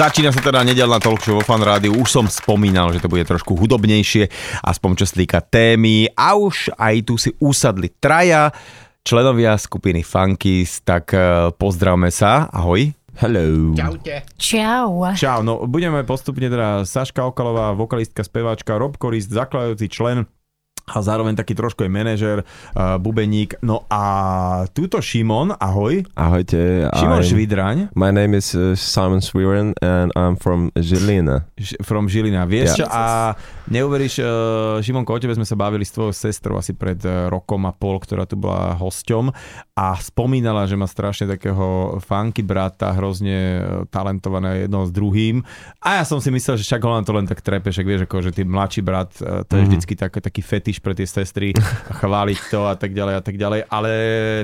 Začína sa teda nedelná talk show vo Fan Rádiu. Už som spomínal, že to bude trošku hudobnejšie, aspoň čo sa týka témy. A už aj tu si usadli traja členovia skupiny Funkies, tak eh, pozdravme sa. Ahoj. Hello. Čaute. Čau. Čau, no budeme postupne teda Saška Okalová, vokalistka, speváčka, Rob Korist, zakladajúci člen a zároveň taký trošku je manažer, uh, bubeník. No a túto Šimon, ahoj. Ahojte. Šimon I'm- Švidraň My name is uh, Simon Swiren and I'm from Žilina. ž- from Žilina. Vieš čo? A neuveríš, uh, Šimonko, o tebe sme sa bavili s tvojou sestrou asi pred uh, rokom a pol, ktorá tu bola hosťom a spomínala, že má strašne takého funky brata, hrozne talentované jedno s druhým. A ja som si myslel, že však ho len to len tak trepe, však vieš, ako, že ty mladší brat, to je Mhm. vždycky tak, taký fetiš pre tie sestry, chváliť to a tak ďalej a tak ďalej. Ale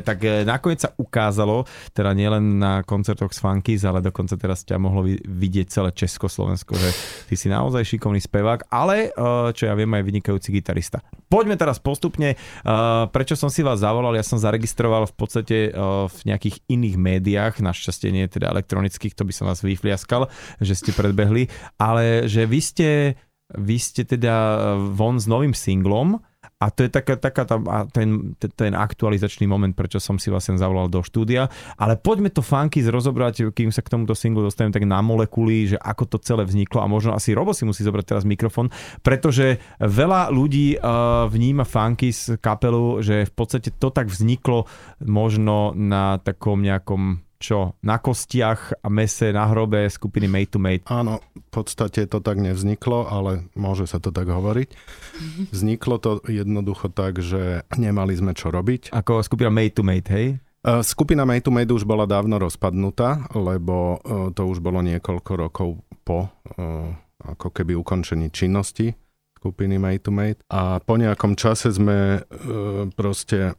tak eh, nakoniec sa ukázalo, teda nielen na koncertoch s Funkies, ale dokonca teraz ťa mohlo vi- vidieť celé Československo, že ty si naozaj šikovný spevák, ale eh, čo ja viem, aj vynikajúci gitarista. Poďme teraz postupne. eh, Prečo som si vás zavolal? Ja som zaregistroval v podstate v nejakých iných médiách, našťastie nie teda elektronických, to by som vás vyfliaskal, že ste predbehli, ale že vy ste vy ste teda von s novým singlom a to je taká, taká tá, a ten, ten, aktualizačný moment, prečo som si vlastne zavolal do štúdia. Ale poďme to funky zrozobrať, kým sa k tomuto singlu dostanem tak na molekuly, že ako to celé vzniklo a možno asi Robo si musí zobrať teraz mikrofón, pretože veľa ľudí uh, vníma funky z kapelu, že v podstate to tak vzniklo možno na takom nejakom čo, na kostiach a mese na hrobe skupiny Made to Made. Áno, v podstate to tak nevzniklo, ale môže sa to tak hovoriť. Vzniklo to jednoducho tak, že nemali sme čo robiť. Ako skupina Made to Made, hej? E, Skupina Made to Made už bola dávno rozpadnutá, lebo e, to už bolo niekoľko rokov po e, ako keby ukončení činnosti skupiny Made to Made. A po nejakom čase sme proste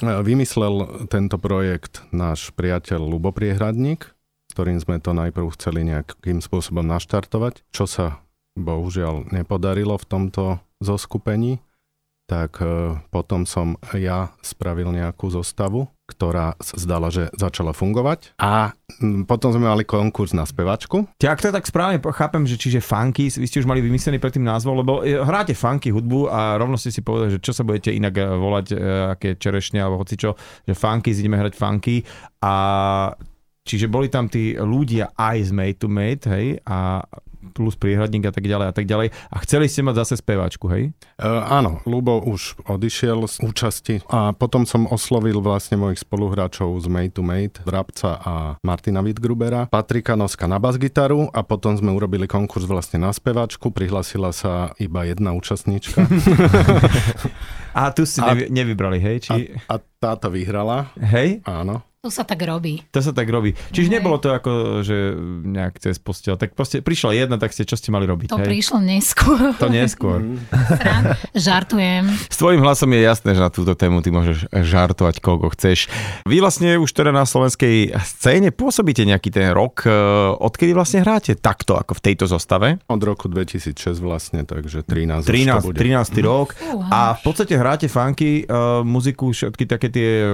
vymyslel tento projekt náš priateľ Lubo Priehradník, ktorým sme to najprv chceli nejakým spôsobom naštartovať, čo sa bohužiaľ nepodarilo v tomto zoskupení tak e, potom som ja spravil nejakú zostavu, ktorá zdala, že začala fungovať. A potom sme mali konkurs na spevačku. Ja, ak to tak správne chápem, že čiže funky, vy ste už mali vymyslený predtým názvom, lebo e, hráte funky hudbu a rovno ste si povedali, že čo sa budete inak e, volať, aké čerešne alebo hocičo, že funky, ideme hrať funky a čiže boli tam tí ľudia aj z Made to Made, hej, a plus príhradník a tak ďalej a tak ďalej a chceli ste mať zase speváčku, hej? E, áno, Lubo už odišiel z účasti a potom som oslovil vlastne mojich spoluhráčov z Made to Made, Vrabca a Martina Wittgrubera, Patrika Noska na basgitaru a potom sme urobili konkurs vlastne na speváčku, prihlasila sa iba jedna účastníčka A tu si A- nevy, nevybrali, hej? Či, a táto vyhrala, hej? áno. To sa tak robí. To sa tak robí. Čiže Hej. nebolo to ako, že nejak cez postel. Tak proste prišla jedna, tak ste, čo ste mali robiť, To hej? prišlo neskôr. To neskôr. Sran- Žartujem. S tvojim hlasom je jasné, že na túto tému ty môžeš žartovať koľko chceš. Vy vlastne už teda na slovenskej scéne pôsobíte nejaký ten rok. e, Odkedy vlastne hráte takto, ako v tejto zostave? Od roku 2006 vlastne, takže 13, už to 13, bude. 13 rok. A v podstate hráte funky uh, muziku, všetky také tie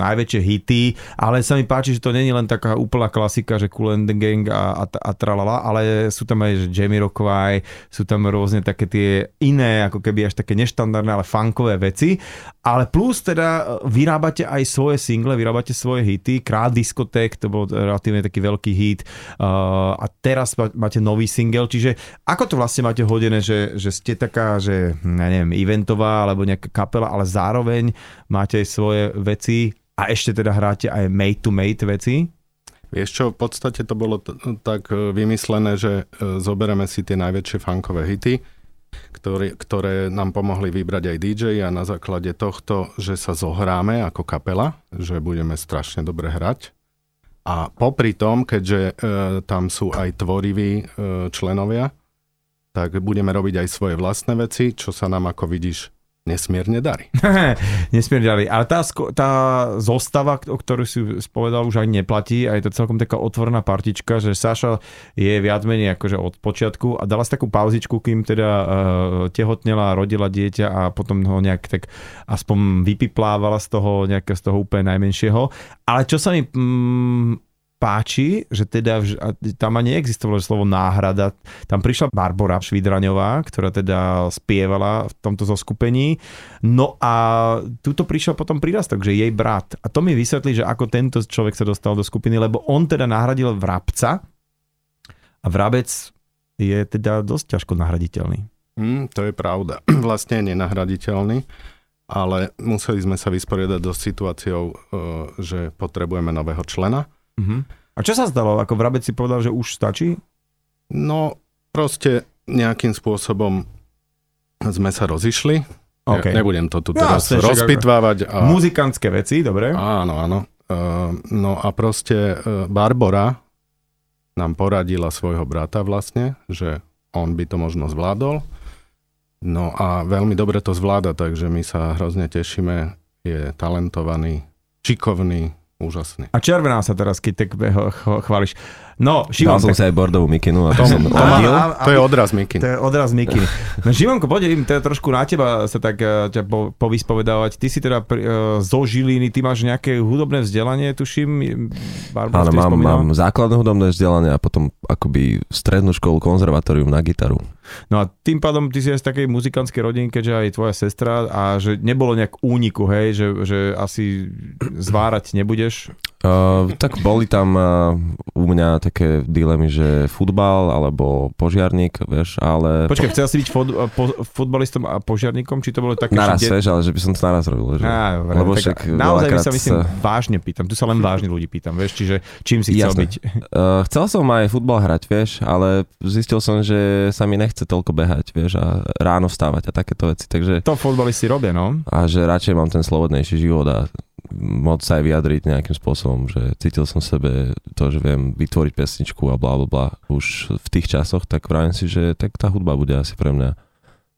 najväčšie hity, ale sa mi páči, že to není len taká úplná klasika, že Cool and the Gang a, a, a tralala, ale sú tam aj že Jamie Rockway, sú tam rôzne také tie iné, ako keby až také neštandardné, ale funkové veci. Ale plus teda e, vyrábate aj svoje single, vyrábate svoje hity, Krát diskoték, to bol relatívne taký veľký hit uh, a teraz máte nový single, čiže ako to vlastne máte hodené, že, že ste taká, že neviem, eventová alebo nejaká kapela, ale zároveň máte aj svoje veci a ešte teda hráte aj made-to-made veci? Vieš čo, v podstate to bolo t- tak e, vymyslené, že e, zobereme si tie najväčšie funkové hity, ktoré, ktoré nám pomohli vybrať aj DJ a na základe tohto, že sa zohráme ako kapela, že budeme strašne dobre hrať. A popri tom, keďže e, tam sú aj tvoriví e, členovia, tak budeme robiť aj svoje vlastné veci, čo sa nám, ako vidíš, nesmierne darí. Nesmierne ďalej. Ale tá, tá zostava, o ktorú si spovedal, už ani neplatí a je to celkom taká otvorená partička, že Saša je viac menej akože od počiatku a dala si takú pauzičku, kým teda uh, tehotnela, rodila dieťa a potom ho nejak tak aspoň vypiplávala z toho, nejakého z toho úplne najmenšieho. Ale čo sa mi mm, páči, že teda tam ani neexistovalo slovo náhrada. Tam prišla Barbara Švidraňová, ktorá teda spievala v tomto zoskupení. No a tuto prišiel potom prírastok, že jej brat. A to mi vysvetlí, že ako tento človek sa dostal do skupiny, lebo on teda nahradil vrabca a vrabec je teda dosť ťažko nahraditeľný. Mm, to je pravda. Vlastne je nenahraditeľný, ale museli sme sa vysporiadať do situáciou, e, že potrebujeme nového člena. Uh-huh. A čo sa stalo? Ako vrabec si povedal, že už stačí? No, proste nejakým spôsobom sme sa rozišli. OK. Ne, nebudem to tu Jasne, teraz ako- rozpitvávať. A, Muzikantské veci, dobre? áno, áno. E, no a proste e, Barbara nám poradila svojho brata vlastne, že on by to možno zvládol. No a veľmi dobre to zvláda, takže my sa hrozne tešíme. Je talentovaný, šikovný, úžasný. A červená sa teraz, keď tak chváliš. No, Dal Šimon, som si aj bordovú mikinu a to som to odil. a- a- To je odraz Miky. To je odraz Mikiny. No Žimonko, poď idem teda trošku na teba sa tak eh, ťa po, povyspovedávať. Ty si teda pri, uh, zo Žiliny, ty máš nejaké hudobné vzdelanie, tuším? Barbara, Áno, mám, spomínal? mám základné hudobné vzdelanie a potom akoby strednú školu, konzervatórium na gitaru. No a tým pádom ty si aj z takej muzikantskej rodinky, keďže aj tvoja sestra a že nebolo nejak úniku, hej, že, že asi zvárať nebudeš. Uh, tak boli tam uh, u mňa také dilemy, že futbal alebo požiarník, vieš, ale Počkaj, chcel si byť fot, po, futbalistom a požiarníkom, či to bolo také... naraz, že vieš, ale že by som to naraz robil. Že... Á, dobre, Lebo tak však naozaj sa myslím vážne pýtam. Tu sa len vážne ľudí pýtam, vieš, čiže čím si chcel Jasné. byť. Uh, chcel som aj futbal hrať, vieš, ale zistil som, že sa mi nechce toľko behať, vieš, a ráno vstávať a takéto veci, takže To futbalisti robia, no. a že radšej mám ten slobodnejší život a môcť sa aj vyjadriť nejakým spôsobom, že cítil som sebe to, že viem vytvoriť pesničku a bla bla bla už v tých časoch, tak vravím si, že tak tá hudba bude asi pre mňa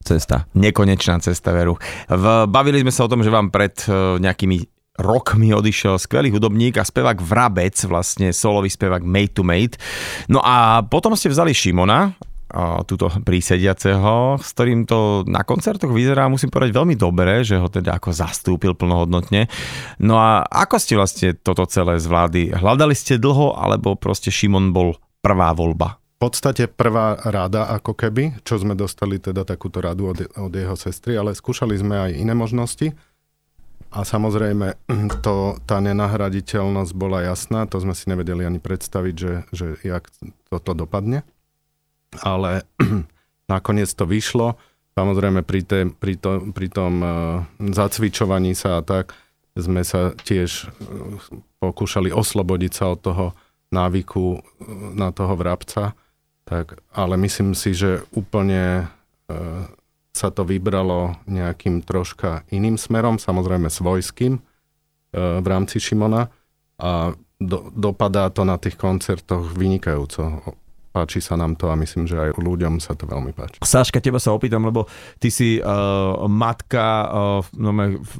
cesta. Nekonečná cesta, veru. V, bavili sme sa o tom, že vám pred e, nejakými rokmi odišiel skvelý hudobník a spevák Vrabec, vlastne solový spevák Mate to Mate. No a potom ste vzali Šimona, túto prísediaceho, s ktorým to na koncertoch vyzerá, musím povedať, veľmi dobre, že ho teda ako zastúpil plnohodnotne. No a ako ste vlastne toto celé zvládli? Hľadali ste dlho, alebo proste Šimon bol prvá voľba? v podstate prvá rada ako keby, čo sme dostali teda takúto radu od, od jeho sestry, ale skúšali sme aj iné možnosti. A samozrejme, to, tá nenahraditeľnosť bola jasná, to sme si nevedeli ani predstaviť, že, že jak toto dopadne. Ale nakoniec to vyšlo. Samozrejme pri, té, pri, to, pri tom uh, zacvičovaní sa a tak sme sa tiež uh, pokúšali oslobodiť sa od toho návyku uh, na toho vrabca. Tak, ale myslím si, že úplne uh, sa to vybralo nejakým troška iným smerom, samozrejme svojským uh, v rámci Šimona a do, dopadá to na tých koncertoch vynikajúco. Páči sa nám to a myslím, že aj ľuďom sa to veľmi páči. Sáška, teba sa opýtam, lebo ty si uh, matka, uh, no,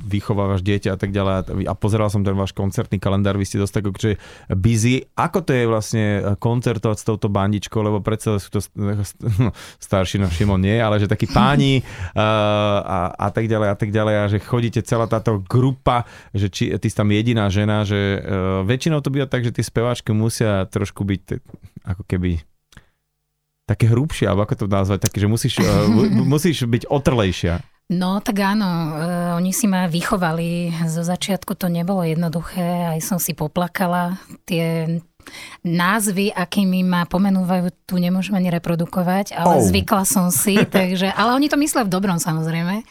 vychovávaš dieťa a tak ďalej a pozeral som ten váš koncertný kalendár, vy ste dosť tak akože busy. Ako to je vlastne koncertovať s touto bandičkou, lebo predsa sú to no, starší, no Šimon nie, ale že takí páni uh, a, a tak ďalej a tak ďalej a že chodíte celá táto grupa, že či, ty si tam jediná žena, že uh, väčšinou to býva tak, že tie speváčky musia trošku byť ako keby také hrubšie, alebo ako to nazvať, také, že musíš, uh, musíš byť otrlejšia. No tak áno, uh, oni si ma vychovali, zo začiatku to nebolo jednoduché, aj som si poplakala, tie názvy, akými ma pomenúvajú, tu nemôžem ani reprodukovať, ale oh. zvykla som si, takže, ale oni to myslia v dobrom samozrejme.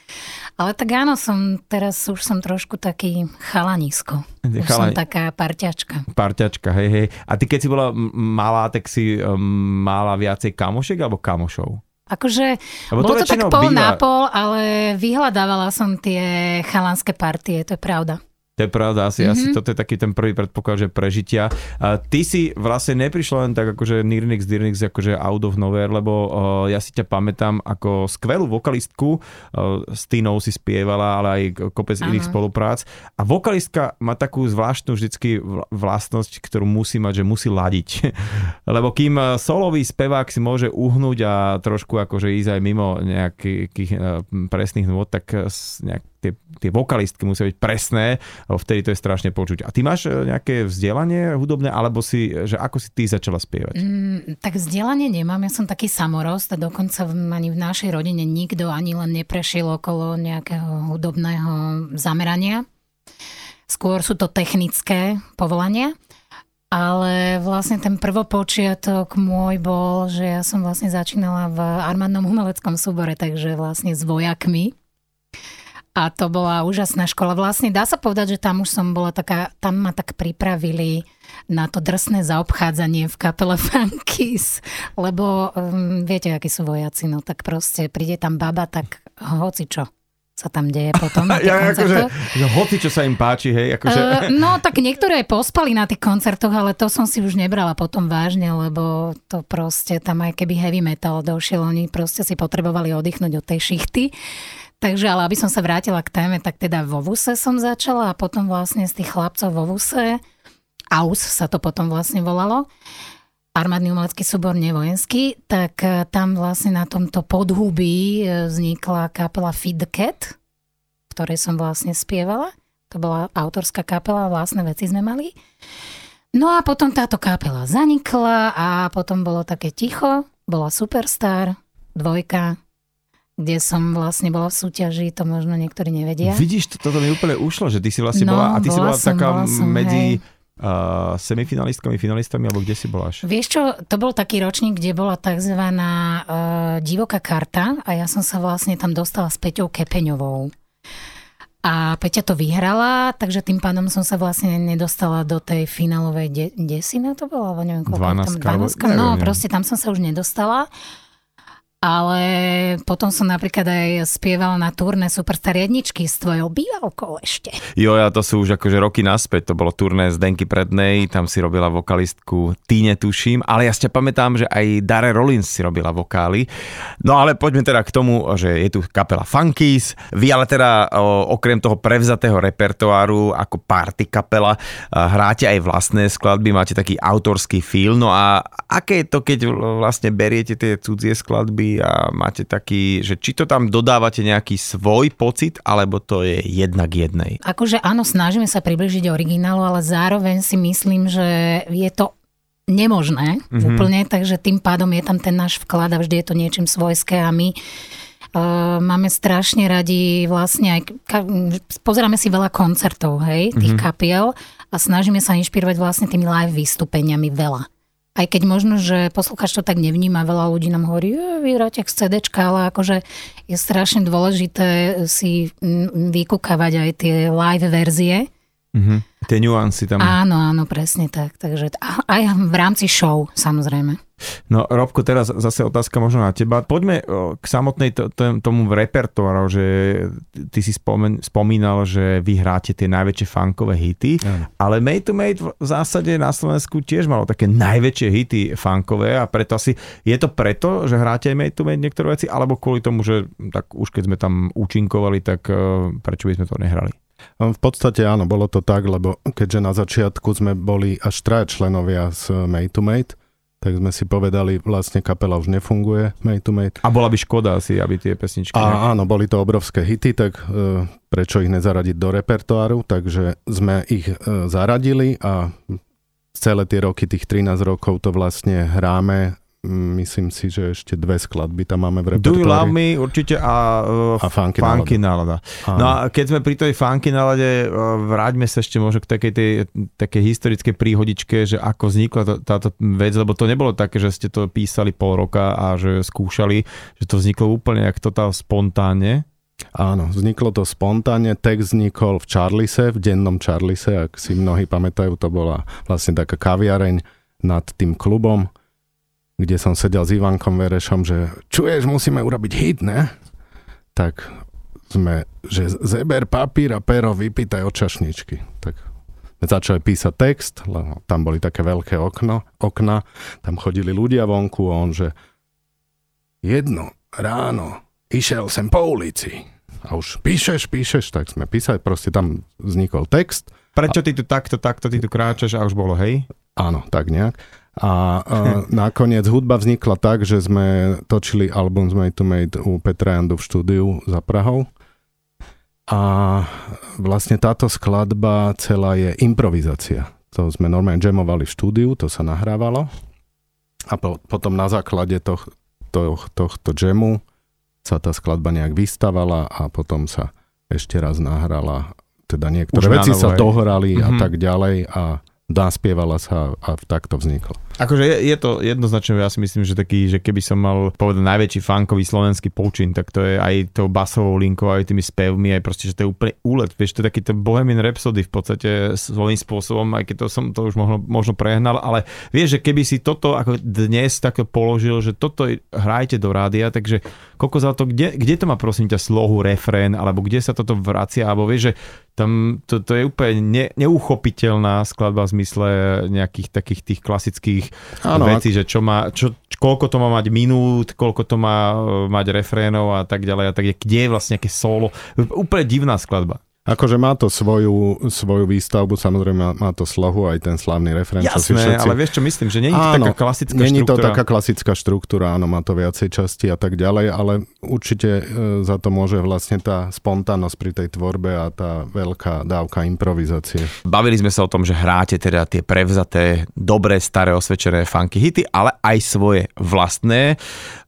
Ale tak áno, som teraz už som trošku taký chalanisko. Už som Chalani- taká parťačka. Parťačka, hej, hej. A ty keď si bola malá, tak si um, mala viacej kamošiek alebo kamošov? Akože Lebo bolo to tak pol býva- na pol, ale vyhľadávala som tie chalanské partie, to je pravda. To je pravda, asi, mm-hmm. asi Mhm. toto je taký ten prvý predpoklad, že prežitia. A ty si vlastne neprišla len tak akože Nirnix, Dirnix, akože out of nowhere, lebo uh, ja si ťa pamätám ako skvelú vokalistku, uh, s Tinou si spievala, ale aj kopec Áno. iných spoluprác. A vokalistka má takú zvláštnu vždycky vl- vlastnosť, ktorú musí mať, že musí ladiť. lebo kým uh, solový spevák si môže uhnúť a trošku akože ísť aj mimo nejakých uh, presných nôd, tak s- nejak tie, tie vokalistky musia byť presné, vtedy to je strašne počuť. A ty máš e, nejaké vzdelanie hudobné, alebo si, že ako si ty začala spievať? Mm, tak vzdelanie nemám, ja som taký samorost a dokonca ani v našej rodine nikto ani len neprešiel okolo nejakého hudobného zamerania. Skôr sú to technické povolania. Ale vlastne ten prvopočiatok môj bol, že ja som vlastne začínala v armádnom umeleckom súbore, takže vlastne s vojakmi. A to bola úžasná škola. Vlastne dá sa povedať, že tam už som bola taká, tam ma tak pripravili na to drsné zaobchádzanie v kapele Funkies, lebo um, viete, akí sú vojaci, no tak proste príde tam baba, tak hoci čo sa tam deje potom na ja, akože, že hoci, čo sa im páči, hej. Akože... Uh, no, tak niektoré aj pospali na tých koncertoch, ale to som si už nebrala potom vážne, lebo to proste tam aj keby heavy metal došiel, oni proste si potrebovali oddychnúť od tej šichty. Takže, ale aby som sa vrátila k téme, tak teda vo VUSE som začala a potom vlastne z tých chlapcov vo VUSE, AUS sa to potom vlastne volalo, armádny umelecký súbor nevojenský, tak e, tam vlastne na tomto podhubí e, vznikla kapela Feed the Cat, ktorej som vlastne spievala. To bola autorská kapela, vlastné veci sme mali. No a potom táto kapela zanikla a potom bolo také ticho, bola Superstar, dvojka, kde som vlastne bola v súťaži, to možno niektorí nevedia. Vidíš, to, toto mi úplne ušlo, že ty si vlastne no, bola, a ty bola si bola som, taká bola som, medzi... Hej uh, semifinalistkami, finalistami, alebo kde si bola až? Vieš čo, to bol taký ročník, kde bola tzv. Uh, divoká karta a ja som sa vlastne tam dostala s Peťou Kepeňovou. A Peťa to vyhrala, takže tým pádom som sa vlastne nedostala do tej finálovej de- desina, to bola, neviem, koľko 12, tam, 12 no proste tam som sa už nedostala ale potom som napríklad aj spievala na turné Superstar jedničky s tvojou bývalkou ešte. Jo, ja to sú už akože roky naspäť, to bolo turné z Denky Prednej, tam si robila vokalistku Týne tuším, ale ja si pamätám, že aj Dare Rollins si robila vokály. No ale poďme teda k tomu, že je tu kapela Funkies, vy ale teda okrem toho prevzatého repertoáru ako party kapela hráte aj vlastné skladby, máte taký autorský feel, no a aké je to, keď vlastne beriete tie cudzie skladby a máte taký, že či to tam dodávate nejaký svoj pocit, alebo to je jednak jednej? Akože áno, snažíme sa približiť originálu, ale zároveň si myslím, že je to nemožné mm-hmm. úplne, takže tým pádom je tam ten náš vklad a vždy je to niečím svojské a my Uh, máme strašne radi vlastne aj, ka, pozeráme si veľa koncertov, hej, tých mm-hmm. kapiel a snažíme sa inšpirovať vlastne tými live vystúpeniami veľa aj keď možno, že poslucháč to tak nevníma, veľa ľudí nám hovorí, vy hráte z CD, ale akože je strašne dôležité si vykúkavať aj tie live verzie. Mm-hmm. Tie nuancy tam. Áno, áno, presne tak. Takže aj v rámci show, samozrejme. No Robko, teraz zase otázka možno na teba. Poďme k samotnej to, to, tomu repertoáru, že ty si spomen, spomínal, že vy hráte tie najväčšie funkové hity, ja. ale Made to Made v zásade na Slovensku tiež malo také najväčšie hity funkové a preto asi, je to preto, že hráte aj Made to Made niektoré veci, alebo kvôli tomu, že tak už keď sme tam účinkovali, tak uh, prečo by sme to nehrali? V podstate áno, bolo to tak, lebo keďže na začiatku sme boli až traja členovia z Made to Made, tak sme si povedali, vlastne kapela už nefunguje, Made to Made. A bola by škoda asi, aby tie pesničky... A, áno, boli to obrovské hity, tak e, prečo ich nezaradiť do repertoáru, takže sme ich e, zaradili a celé tie roky, tých 13 rokov to vlastne hráme myslím si, že ešte dve skladby tam máme v repertoári. Do You Love Me určite a, uh, a Funky, funky nálada. nálada. No a keď sme pri tej Funky nálade, uh, vráťme sa ešte možno k takej tej takej historickej príhodičke, že ako vznikla to, táto vec, lebo to nebolo také, že ste to písali pol roka a že skúšali, že to vzniklo úplne jak totál spontánne. Áno, vzniklo to spontánne, text vznikol v Charlise, v dennom Charlise, ak si mnohí pamätajú, to bola vlastne taká kaviareň nad tým klubom kde som sedel s Ivankom Verešom, že čuješ, musíme urobiť hit, ne? Tak sme, že zeber papír a pero, vypýtaj od čašničky. Tak sme začali písať text, lebo tam boli také veľké okno, okna, tam chodili ľudia vonku a on, že jedno ráno išiel sem po ulici a už píšeš, píšeš, tak sme písali, proste tam vznikol text. Prečo ty tu takto, takto, ty tu kráčaš a už bolo, hej? Áno, tak nejak. A, a nakoniec hudba vznikla tak, že sme točili album z Made to Made u Petra Jandu v štúdiu za Prahou. A vlastne táto skladba celá je improvizácia. To sme normálne jamovali v štúdiu, to sa nahrávalo. A po, potom na základe toh, toh, tohto jamu sa tá skladba nejak vystavala a potom sa ešte raz nahrala. Teda niektoré Už veci sa dohrali a Mhm. tak ďalej a naspievala sa a takto vzniklo. Akože je, je to jednoznačne, ja si myslím, že taký, že keby som mal povedať najväčší funkový slovenský poučin, tak to je aj tou basovou linkou, aj tými spevmi, aj proste, že to je úplne úlet. Vieš, to je taký ten Bohemian Rhapsody v podstate svojím spôsobom, aj keď to som to už možno, možno prehnal, ale vieš, že keby si toto ako dnes takto položil, že toto hrajte do rádia, takže koľko za to, kde, kde to má prosím ťa slohu, refrén, alebo kde sa toto vracia, alebo vieš, že tam to, to je úplne ne, neuchopiteľná skladba v zmysle nejakých takých tých klasických Áno, vecí, že čo má, čo, koľko to má mať minút, koľko to má e, mať refrénov a tak ďalej a tak, kde je vlastne nejaké solo. Úplne divná skladba. Akože má to svoju, svoju výstavbu, samozrejme má, má to slohu, aj ten slavný si Jasné, všetci... ale vieš čo myslím, že nie je to Áno, taká klasická Není to štruktúra. taká klasická štruktúra, áno, má to viacej časti a tak ďalej, ale určite e, za to môže vlastne tá spontánnosť pri tej tvorbe a tá veľká dávka improvizácie. Bavili sme sa o tom, že hráte teda tie prevzaté, dobré, staré, osvedčené funky hity, ale aj svoje vlastné.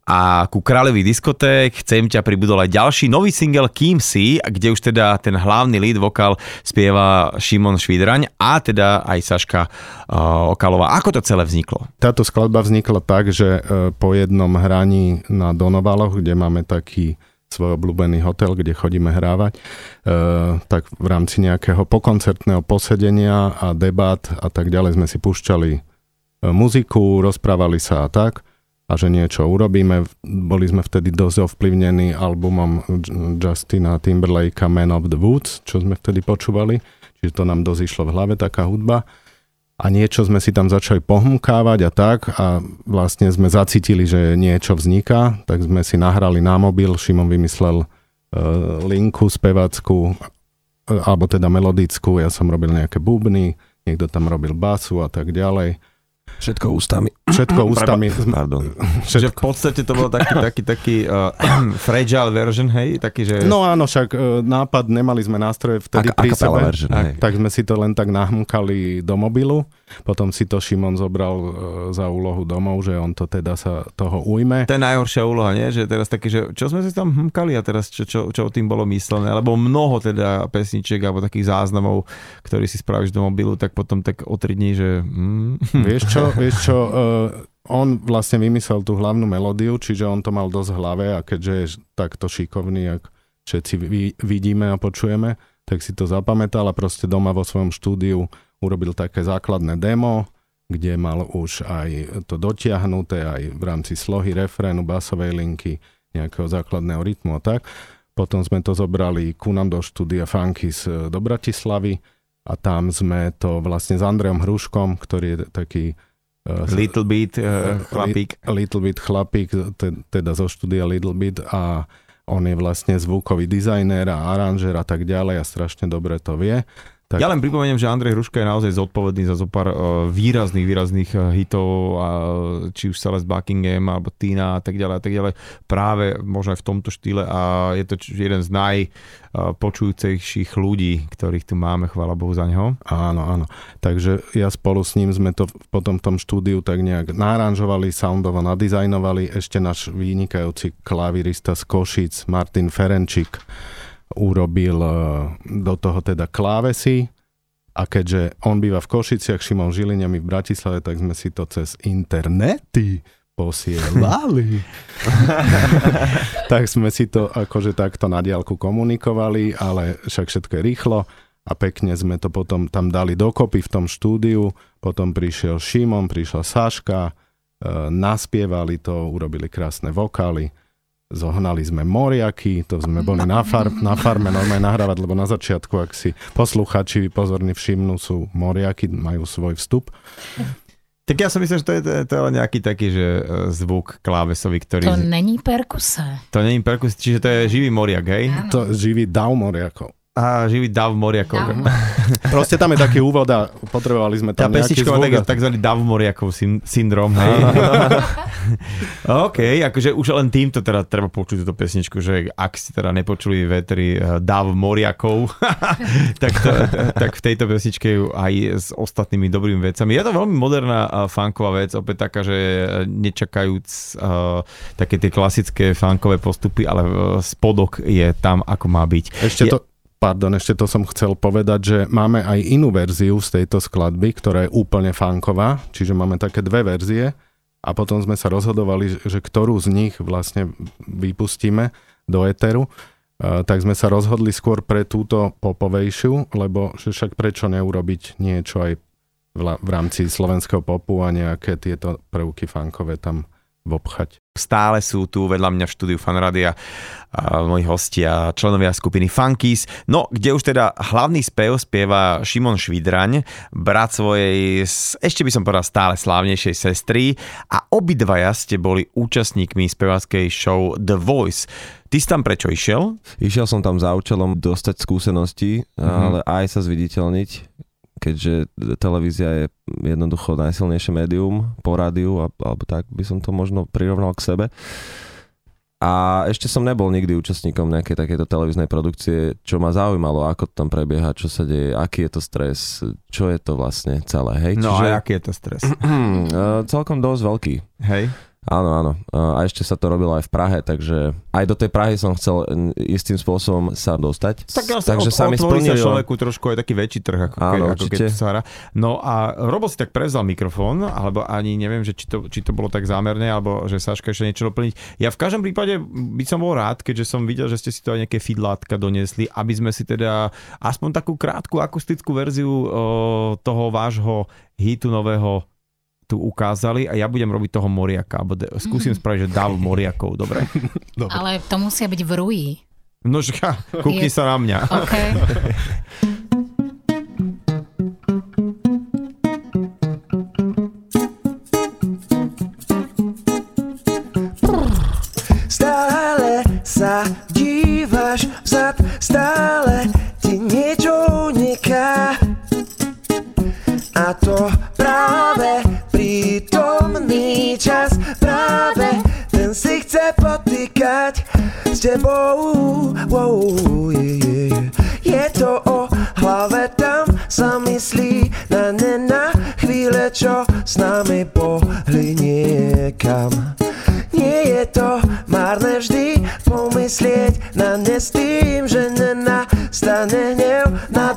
A ku kráľovi diskoték chcem ťa pribudol aj ďalší nový single Kým si, kde už teda ten hlavný lead vokál spieva Šimon Švídraň a teda aj Saška uh, Okalová. Ako to celé vzniklo? Táto skladba vznikla tak, že e, po jednom hraní na Donovaloch, kde máme taký svoj obľúbený hotel, kde chodíme hrávať, e, tak v rámci nejakého pokoncertného posedenia a debat a tak ďalej sme si púšťali muziku, rozprávali sa a tak a že niečo urobíme. Boli sme vtedy dosť ovplyvnení albumom Justina Timberlakea Man of the Woods, čo sme vtedy počúvali, čiže to nám dosť išlo v hlave, taká hudba. A niečo sme si tam začali pohmkávať a tak. A vlastne sme zacítili, že niečo vzniká, tak sme si nahrali na mobil, Šimon vymyslel uh, linku spevackú, e, alebo teda melodickú, ja som robil nejaké bubny, niekto tam robil basu a tak ďalej. Všetko ústami. Všetko ústami, Pardon. Že v všetko. podstate to bol taký, taký, taký uh, fragile version, hej? Taký, že... No áno, však e, nápad, nemali sme nástroje vtedy Aka- pri sebe. version, Tak. hej. Tak sme si to len tak nahmkali do mobilu, potom si to Šimon zobral e, za úlohu domov, že on to teda sa toho ujme. To je najhoršia úloha, nie? Že teraz také, že čo sme si tam hmkali a teraz čo, čo, čo tým bolo myslené, lebo mnoho teda pesničiek alebo takých záznamov, ktorý si spravíš do mobilu, tak potom tak o tri dní, že... Mm, Vieš čo, vieš čo, uh, on vlastne vymyslel tú hlavnú melódiu, čiže on to mal dosť v hlave a keďže je takto šikovný, ak všetci vi- vidíme a počujeme, tak si to zapamätal a proste doma vo svojom štúdiu urobil také základné demo, kde mal už aj to dotiahnuté, aj v rámci slohy, refrénu, basovej linky, nejakého základného rytmu a tak. Potom sme to zobrali ku nám do štúdia Funkis e, do Bratislavy a tam sme to vlastne s Andreom Hruškom, ktorý je taký e, little bit, uh, chlapík. Little Bit chlapík, te, teda zo štúdia Little Bit a on je vlastne zvukový dizajner a aranžer a tak ďalej a strašne dobre to vie. Tak- Ja len pripomeniem, že Andrej Hruška je naozaj zodpovedný za zo pár uh, výrazných, výrazných uh, hitov, a, či už Celeste Buckingham, alebo Tina a tak ďalej a tak ďalej. Práve možno aj v tomto štýle a je to jeden z najpočujúcejších ľudí, ktorých tu máme, chvála Bohu za neho. Áno, áno. Takže ja spolu s ním sme to potom v tom štúdiu tak nejak naranžovali, soundovo nadizajnovali. Ešte náš vynikajúci klavirista z Košic, Martin Ferenčík, urobil eh, do toho teda klávesy. A keďže on býva v Košiciach, Šimon Žiline, my v Bratislave, tak sme si to cez internety posielali. tak sme si to akože takto na diálku komunikovali, ale však všetko je rýchlo. A pekne sme to potom tam dali dokopy v tom štúdiu, potom prišiel Šimon, prišla Saška, e, naspievali to, urobili krásne vokály, zohnali sme moriaky, to sme boli na, far, na farme normálne nahrávať, lebo na začiatku, ak si posluchači pozorne všimnú, sú moriaky, majú svoj vstup. Tak ja som myslel, že to je, to je, to je len nejaký taký, že uh, zvuk klávesový, ktorý... To není perkuse. to není perkus, čiže to je živý moriak, hej? Áno. To živý dav moriakov. A živý dav moriakov. Dav. Proste tam je taký úvod a potrebovali sme Tá tam nejaký pesnička má taký tzv. dav moriakov syn- syndrom. Hej. OK, akože už len týmto teda treba počuť túto pesničku, že ak ste teda nepočuli vetri eh, dav moriakov, tak, to, tak v tejto pesničke ju aj s ostatnými dobrými vecami. Je to veľmi moderná eh, funková vec, opäť taká, že nečakajúc uh, také tie klasické funkové postupy, ale spodok je tam, ako má byť. Ešte Je- to, pardon, ešte to som chcel povedať, že máme aj inú verziu z tejto skladby, ktorá je úplne funková, čiže máme také dve verzie a potom sme sa rozhodovali, že ktorú z nich vlastne vypustíme do éteru. Uh, tak sme sa rozhodli skôr pre túto popovejšiu, lebo že však prečo neurobiť niečo aj v, rámci slovenského popu a nejaké tieto prvky funkové tam vopchať. Stále sú tu vedľa mňa v štúdiu Fanradia a moji hostia, členovia skupiny Funkies, no kde už teda hlavný spev spieva Šimon Švidraň, brat svojej, ešte by som povedal stále slávnejšej sestry a obidvaja ste boli účastníkmi spevackej show The Voice. Ty si tam prečo išiel? Išiel som tam za účelom dostať skúsenosti, Mhm. ale aj sa zviditeľniť, keďže televízia je jednoducho najsilnejšie médium po rádiu, alebo tak by som to možno prirovnal k sebe. A ešte som nebol nikdy účastníkom nejakej takéto televíznej produkcie, čo ma zaujímalo, ako to tam prebieha, čo sa deje, aký je to stres, čo je to vlastne celé, hej? No Čiže, a aký je to stres? eh, celkom dosť veľký. Hej? Áno, áno. A ešte sa to robilo aj v Prahe, takže aj do tej Prahy som chcel istým spôsobom sa dostať. Tak ale takže od, sa mi otvorí sa splnilo. človeku trošku aj taký väčší trh, ako, Áno, ke, ako keď sa hrá. No a Robo si tak prevzal mikrofón, alebo ani neviem, že či to, či to bolo tak zámerné, alebo že Saška ešte niečo doplniť. Ja v každom prípade by som bol rád, keďže som videl, že ste si to aj nejaké fidlátka doniesli, aby sme si teda aspoň takú krátku akustickú verziu o, toho vášho hitu nového tu ukázali a ja budem robiť toho moriaka, alebo de- skúsim spraviť, že dáv moriakov, dobre? Ale to musia byť v ruji. No žka, kúkni Je- sa na mňa. OK. tebou. Wow, yeah, yeah. Je to o hlave, tam sa myslí na ne na chvíle, čo s nami pohli niekam. Nie je to márne vždy pomyslieť na ne s tým, že nenastane hnev na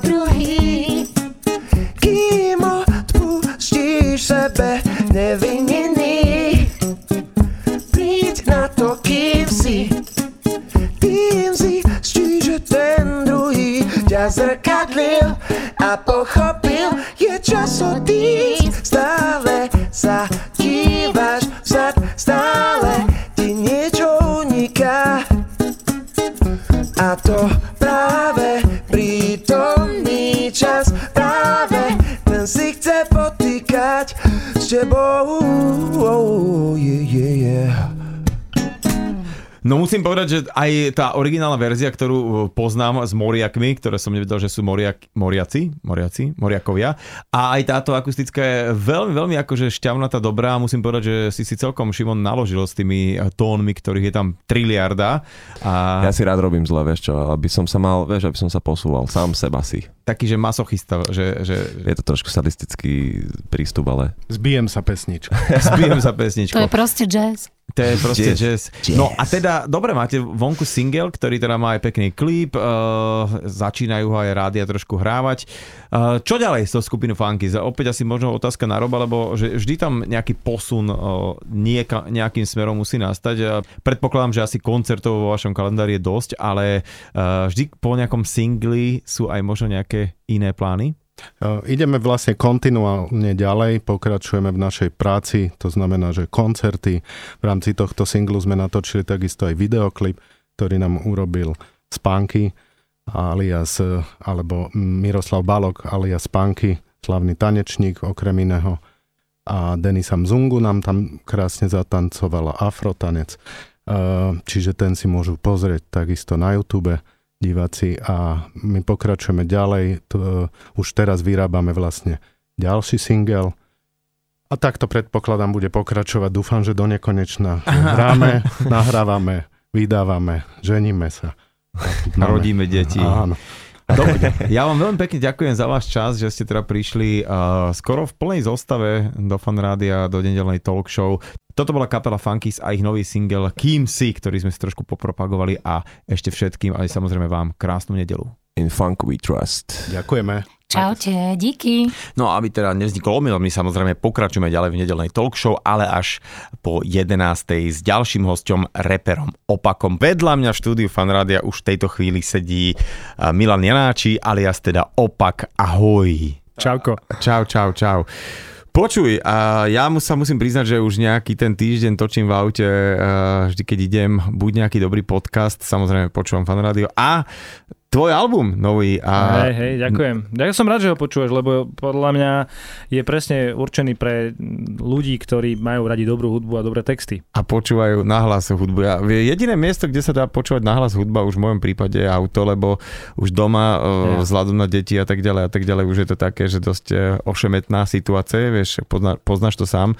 apple hop No musím povedať, že aj tá originálna verzia, ktorú uh, poznám s moriakmi, ktoré som nevedel, že sú moriak, moriaci, moriaci, moriakovia. A aj táto akustická je veľmi, veľmi akože šťavnatá, dobrá. Musím povedať, že si si celkom Šimon naložil s tými uh, tónmi, ktorých je tam triliarda. A Ja si rád robím zle, vieš čo, aby som sa mal, vieš, aby som sa posúval, sám seba si. taký, že masochista, že, že Je to trošku sadistický prístup, ale Zbijem sa pesničku. spijem sa pesničku. To je proste jazz. To je proste Jazz. jazz. No a teda, dobre, máte vonku single, ktorý teda má aj pekný klip, uh, začínajú ho aj rádia trošku hrávať. Uh, čo ďalej s tou skupinou Funky? Opäť asi možno otázka na Roba, lebo že vždy tam nejaký posun uh, nieka, nejakým smerom musí nastať. Uh, predpokladám, že asi koncertov vo vašom kalendári je dosť, ale uh, vždy po nejakom singli sú aj možno nejaké iné plány? Uh, Ideme vlastne kontinuálne ďalej, pokračujeme v našej práci, to znamená, že koncerty. V rámci tohto singlu sme natočili takisto aj videoklip, ktorý nám urobil Spanky alias, eh, alebo Miroslav Balok alias Spanky, slavný tanečník okrem iného. A Denisa Mzungu nám tam krásne zatancovala afrotanec. Eh, Čiže ten si môžu pozrieť takisto na YouTube. Diváci a my pokračujeme ďalej. T- už teraz vyrábame vlastne ďalší single a takto predpokladám bude pokračovať. Dúfam, že do nekonečna hráme, nahrávame, vydávame, ženíme sa. A rodíme deti. Áno. Dobre, ja vám veľmi pekne ďakujem za váš čas, že ste teda prišli uh, skoro v plnej zostave do Fan Rádia, do nedelnej talk show. Toto bola kapela Funkies a ich nový single Kým si, ktorý sme si trošku popropagovali a ešte všetkým aj samozrejme vám krásnu nedelu. In funk we trust. Ďakujeme. Čaute, díky. No a aby teda nevznikol omyl, my samozrejme pokračujeme ďalej v nedelnej talk show, ale až po 11. s ďalším hostom, reperom Opakom. Vedľa mňa v štúdiu Fanrádia už v tejto chvíli sedí uh, Milan Janáči, alias teda Opak. Ahoj. Čauko. Čau, čau, čau. Počuj, a ja mu sa musím priznať, že už nejaký ten týždeň točím v aute, vždy keď idem, buď nejaký dobrý podcast, samozrejme počúvam fan rádio a tvoj album nový. A... Hej, hej, ďakujem. Ja som rád, že ho počúvaš, lebo podľa mňa je presne určený pre ľudí, ktorí majú radi dobrú hudbu a dobré texty. a počúvajú nahlas hudbu. Ja, jediné miesto, kde sa dá počúvať nahlas hudba, už v mojom prípade je auto, lebo už doma, Ja. ja. vzhľadom na deti a tak ďalej a tak ďalej, už je to také, že dosť e, ošemetná situácia, vieš, pozná, poznáš to sám.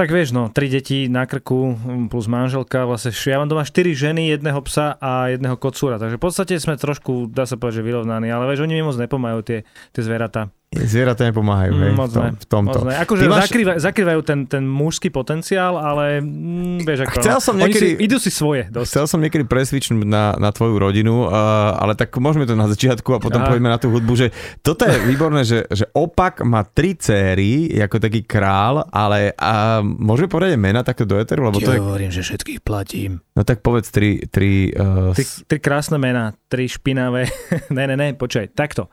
Tak vieš, no, tri deti na krku mm, plus manželka, vlastne ja mám doma štyri ženy, jedného psa a jedného kocúra, takže v podstate sme trošku, dá sa povedať, že vyrovnaní, ale vieš, oni mi moc nepomajú tie, tie zvieratá. Zvieratá nepomáhajú, hej, moc v, tom, v tomto. Akože máš- zakrýva, zakrývajú ten, ten mužský potenciál, ale mm, vieš ako, Chcel no, som niekedy- si, idú si svoje dosť. Chcel som niekedy presvičnúť na, na tvoju rodinu, uh, ale tak môžeme to na začiatku a potom Aha. poďme na tú hudbu, že toto je výborné, že, že opak má tri céry, ako taký král, ale a môžeme povedať mena takto do eteru, lebo to je, hovorím, že všetkých platím. no tak povedz tri, tri uh, Tri, tri krásne mená, tri špinavé. ne, ne, ne, počkaj, takto.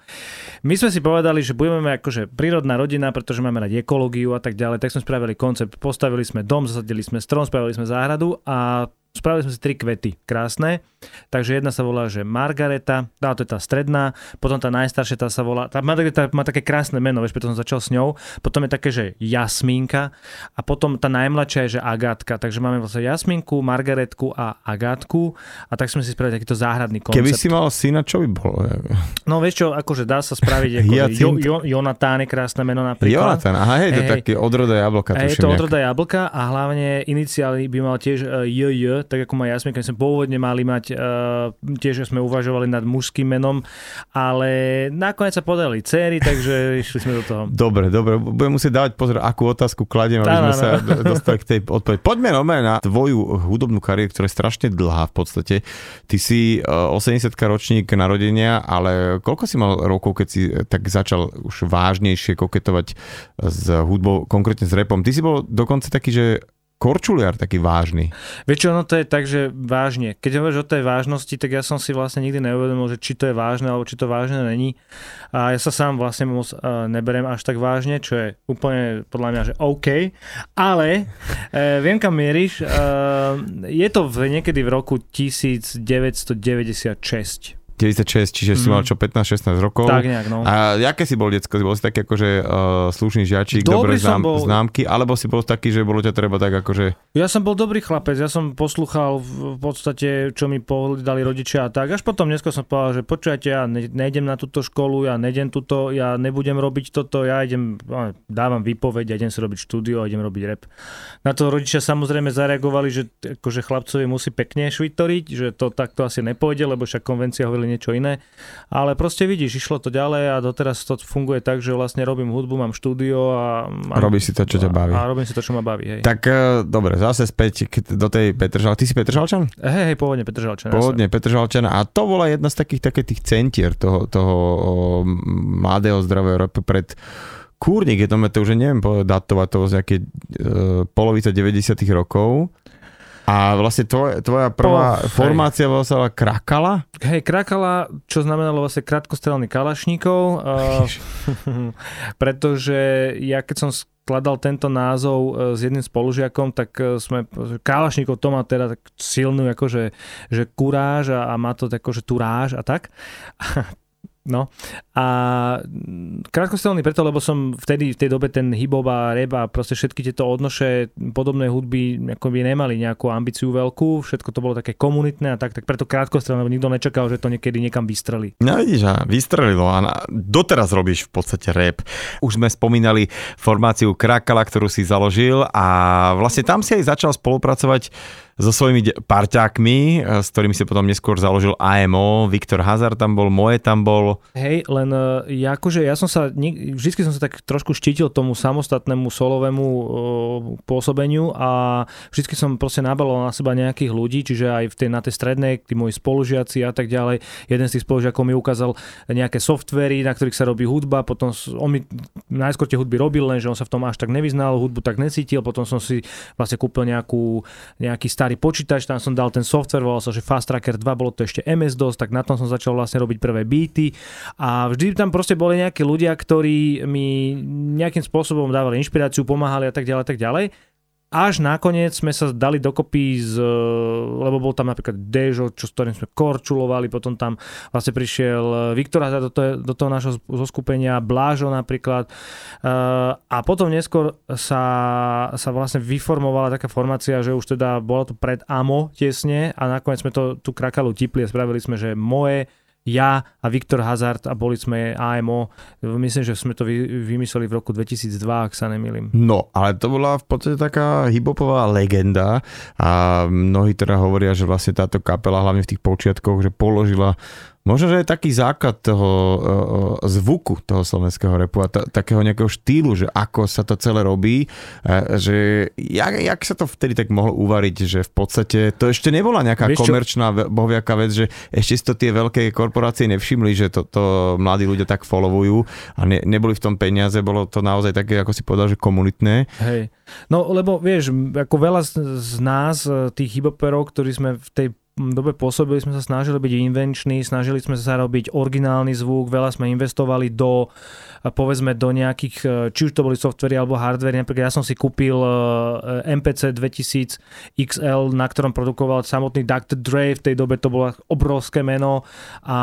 My sme si povedali, že budeme akože prírodná rodina, pretože máme radi ekológiu a tak ďalej, tak sme spravili koncept, postavili sme dom, zasadili sme strom, spravili sme záhradu a spravili sme si tri kvety, krásne. Takže jedna sa volá, že Margareta, tá, to je tá stredná, potom tá najstaršia tá sa volá, tá Margareta má také krásne meno, vieš, preto som začal s ňou, potom je také, že Jasmínka a potom tá najmladšia je, že Agátka, takže máme vlastne Jasminku, Margaretku a Agátku a tak sme si spravili takýto záhradný koncept. Keby si mal syna, čo by bolo? No vieš čo, akože dá sa spraviť, ako, že jo, jo, Jonatán je krásne meno napríklad. Jonathan, aha, hej, to Hej. taký odroda jablka. Tuším to odroda jablka a hlavne iniciály by mal tiež JJ, tak ako má Jasminka. My sme pôvodne mali mať, uh, tiež sme uvažovali nad mužským menom, ale nakoniec sa podali céry, takže išli sme do toho. Dobre, dobre, budem musieť dávať pozor, akú otázku kladiem, aby sme sa do- dostali k tej odpovedi. Poďme Rome na tvoju hudobnú kariéru, ktorá je strašne dlhá v podstate. Ty si uh, 80 ročník narodenia, ale koľko si mal rokov, keď si eh, tak začal už vážnejšie koketovať s hudbou, konkrétne s repom? Ty si bol dokonca taký, že korčuliar taký vážny. Vieš čo, ono to je tak, že vážne. Keď hovoríš o tej vážnosti, tak ja som si vlastne nikdy neuvedomil, že či to je vážne, alebo či to vážne není. A ja sa sám vlastne moc uh, neberiem až tak vážne, čo je úplne podľa mňa, že OK. Ale uh, viem, kam mieríš. Uh, je to v, niekedy v roku 1996. 96, čiže si Mhm. mal čo 15-16 rokov. Tak nejak, no. A aké si bol detsko? Si bol si taký akože uh, slušný Dobrý som znám, bol. známky, alebo si bol taký, že bolo ťa treba tak akože... Ja som bol dobrý chlapec, ja som poslúchal v podstate, čo mi povedali rodičia a tak. Až potom dneska som povedal, že počujete, ja ne, nejdem na túto školu, ja nejdem tuto, ja nebudem robiť toto, ja idem, no, dávam výpoveď, ja idem si robiť štúdio idem robiť rap. Na to rodičia samozrejme zareagovali, že akože chlapcovi musí pekne švitoriť, že to takto asi nepôjde, lebo však konvencia hovorili niečo iné. Ale proste vidíš, išlo to ďalej a doteraz to funguje tak, že vlastne robím hudbu, mám štúdio a... a Robíš si to, čo ťa baví. A, a robím si to, čo ma baví, hej. Tak uh, dobre, zase späť do tej Petržal. Ty si Petržalčan? Hej, hej, pôvodne Petržalčan. Pôvodne Petržalčan. A to bola jedna z takých, takých tých centier toho, toho mladého zdravého repu pred Kúrnik, je to, to už neviem datovať to z nejaké uh, polovica 90 rokov. A vlastne tvoja, tvoja prvá hej. formácia bola sa Krakala? Hej, Krakala, čo znamenalo vlastne krátkostrelný kalašníkov, uh, pretože ja keď som skladal tento názov uh, s jedným spolužiakom, tak uh, sme, kalašníkov to má teda tak silnú akože, že kuráž a, a má to akože turáž a tak. No a mm, krátkostrelný preto, lebo som vtedy v tej dobe ten hip a rap a proste všetky tieto odnoše podobnej hudby ako by nemali nejakú ambíciu veľkú, všetko to bolo také komunitné a tak, tak preto krátkostrelné, lebo nikto nečakal, že to niekedy niekam vystrelí. No vidíš, a vystrelilo a na- doteraz robíš v podstate rap. Už sme spomínali formáciu Krakala, ktorú si založil a vlastne tam si aj začal spolupracovať so svojimi parťákmi, e, s ktorými si potom neskôr založil AMO, Viktor Hazard tam bol, Moje tam bol. Hej, len uh, ja, akože ja som sa, vždy som sa tak trošku štítil tomu samostatnému solovému uh, pôsobeniu a vždy som proste nabaloval na seba nejakých ľudí, čiže aj v tej, na tej strednej, tí moji spolužiaci a tak ďalej. Jeden z tých spolužiakov mi ukázal nejaké softvery, na ktorých sa robí hudba, potom on mi najskôr tie hudby robil, lenže on sa v tom až tak nevyznal, hudbu tak necítil, potom som si vlastne kúpil nejakú, nejaký starý počítač, tam som dal ten software, volal sa, že Fast Tracker 2, bolo to ešte MS-DOS, tak na tom som začal vlastne robiť prvé beaty a vždy tam proste boli nejakí ľudia, ktorí mi nejakým spôsobom dávali inšpiráciu, pomáhali a tak ďalej, tak ďalej. Až nakoniec sme sa dali dokopy z, lebo bol tam napríklad Dežo, čo, s ktorým sme korčulovali, potom tam vlastne prišiel Viktor Hazard do, toho, do toho nášho zoskupenia, Blážo napríklad. Uh, a potom neskôr sa, sa vlastne vyformovala taká formácia, že už teda bolo to pred AMO tesne a nakoniec sme to tú krakalu tipli a spravili sme, že moje ja a Viktor Hazard a boli sme AMO. Myslím, že sme to vy, vymysleli v roku 2002, ak sa nemýlim. No, ale to bola v podstate taká hiphopová legenda a mnohí teda hovoria, že vlastne táto kapela, hlavne v tých počiatkoch, že položila Možno, že je taký základ toho uh, zvuku toho slovenského repu a t- takého nejakého štýlu, že ako sa to celé robí, uh, že jak, jak sa to vtedy tak mohlo uvariť, že v podstate to ešte nebola nejaká Vieš komerčná ve- bohviaká vec, že ešte si to tie veľké korporácie nevšimli, že to, to mladí ľudia tak followujú a ne, neboli v tom peniaze, bolo to naozaj také, ako si povedal, že komunitné. Hej. No lebo vieš, ako veľa z, z nás, tých hiboperov, ktorí sme v tej dobe pôsobili, sme sa snažili byť invenční, snažili sme sa robiť originálny zvuk, veľa sme investovali do, e, povedzme, do nejakých, e, či už to boli softvery alebo hardvery, napríklad ja som si kúpil MPC 2000 XL, na ktorom produkoval samotný Dr. Dre, v tej dobe to bolo obrovské meno. A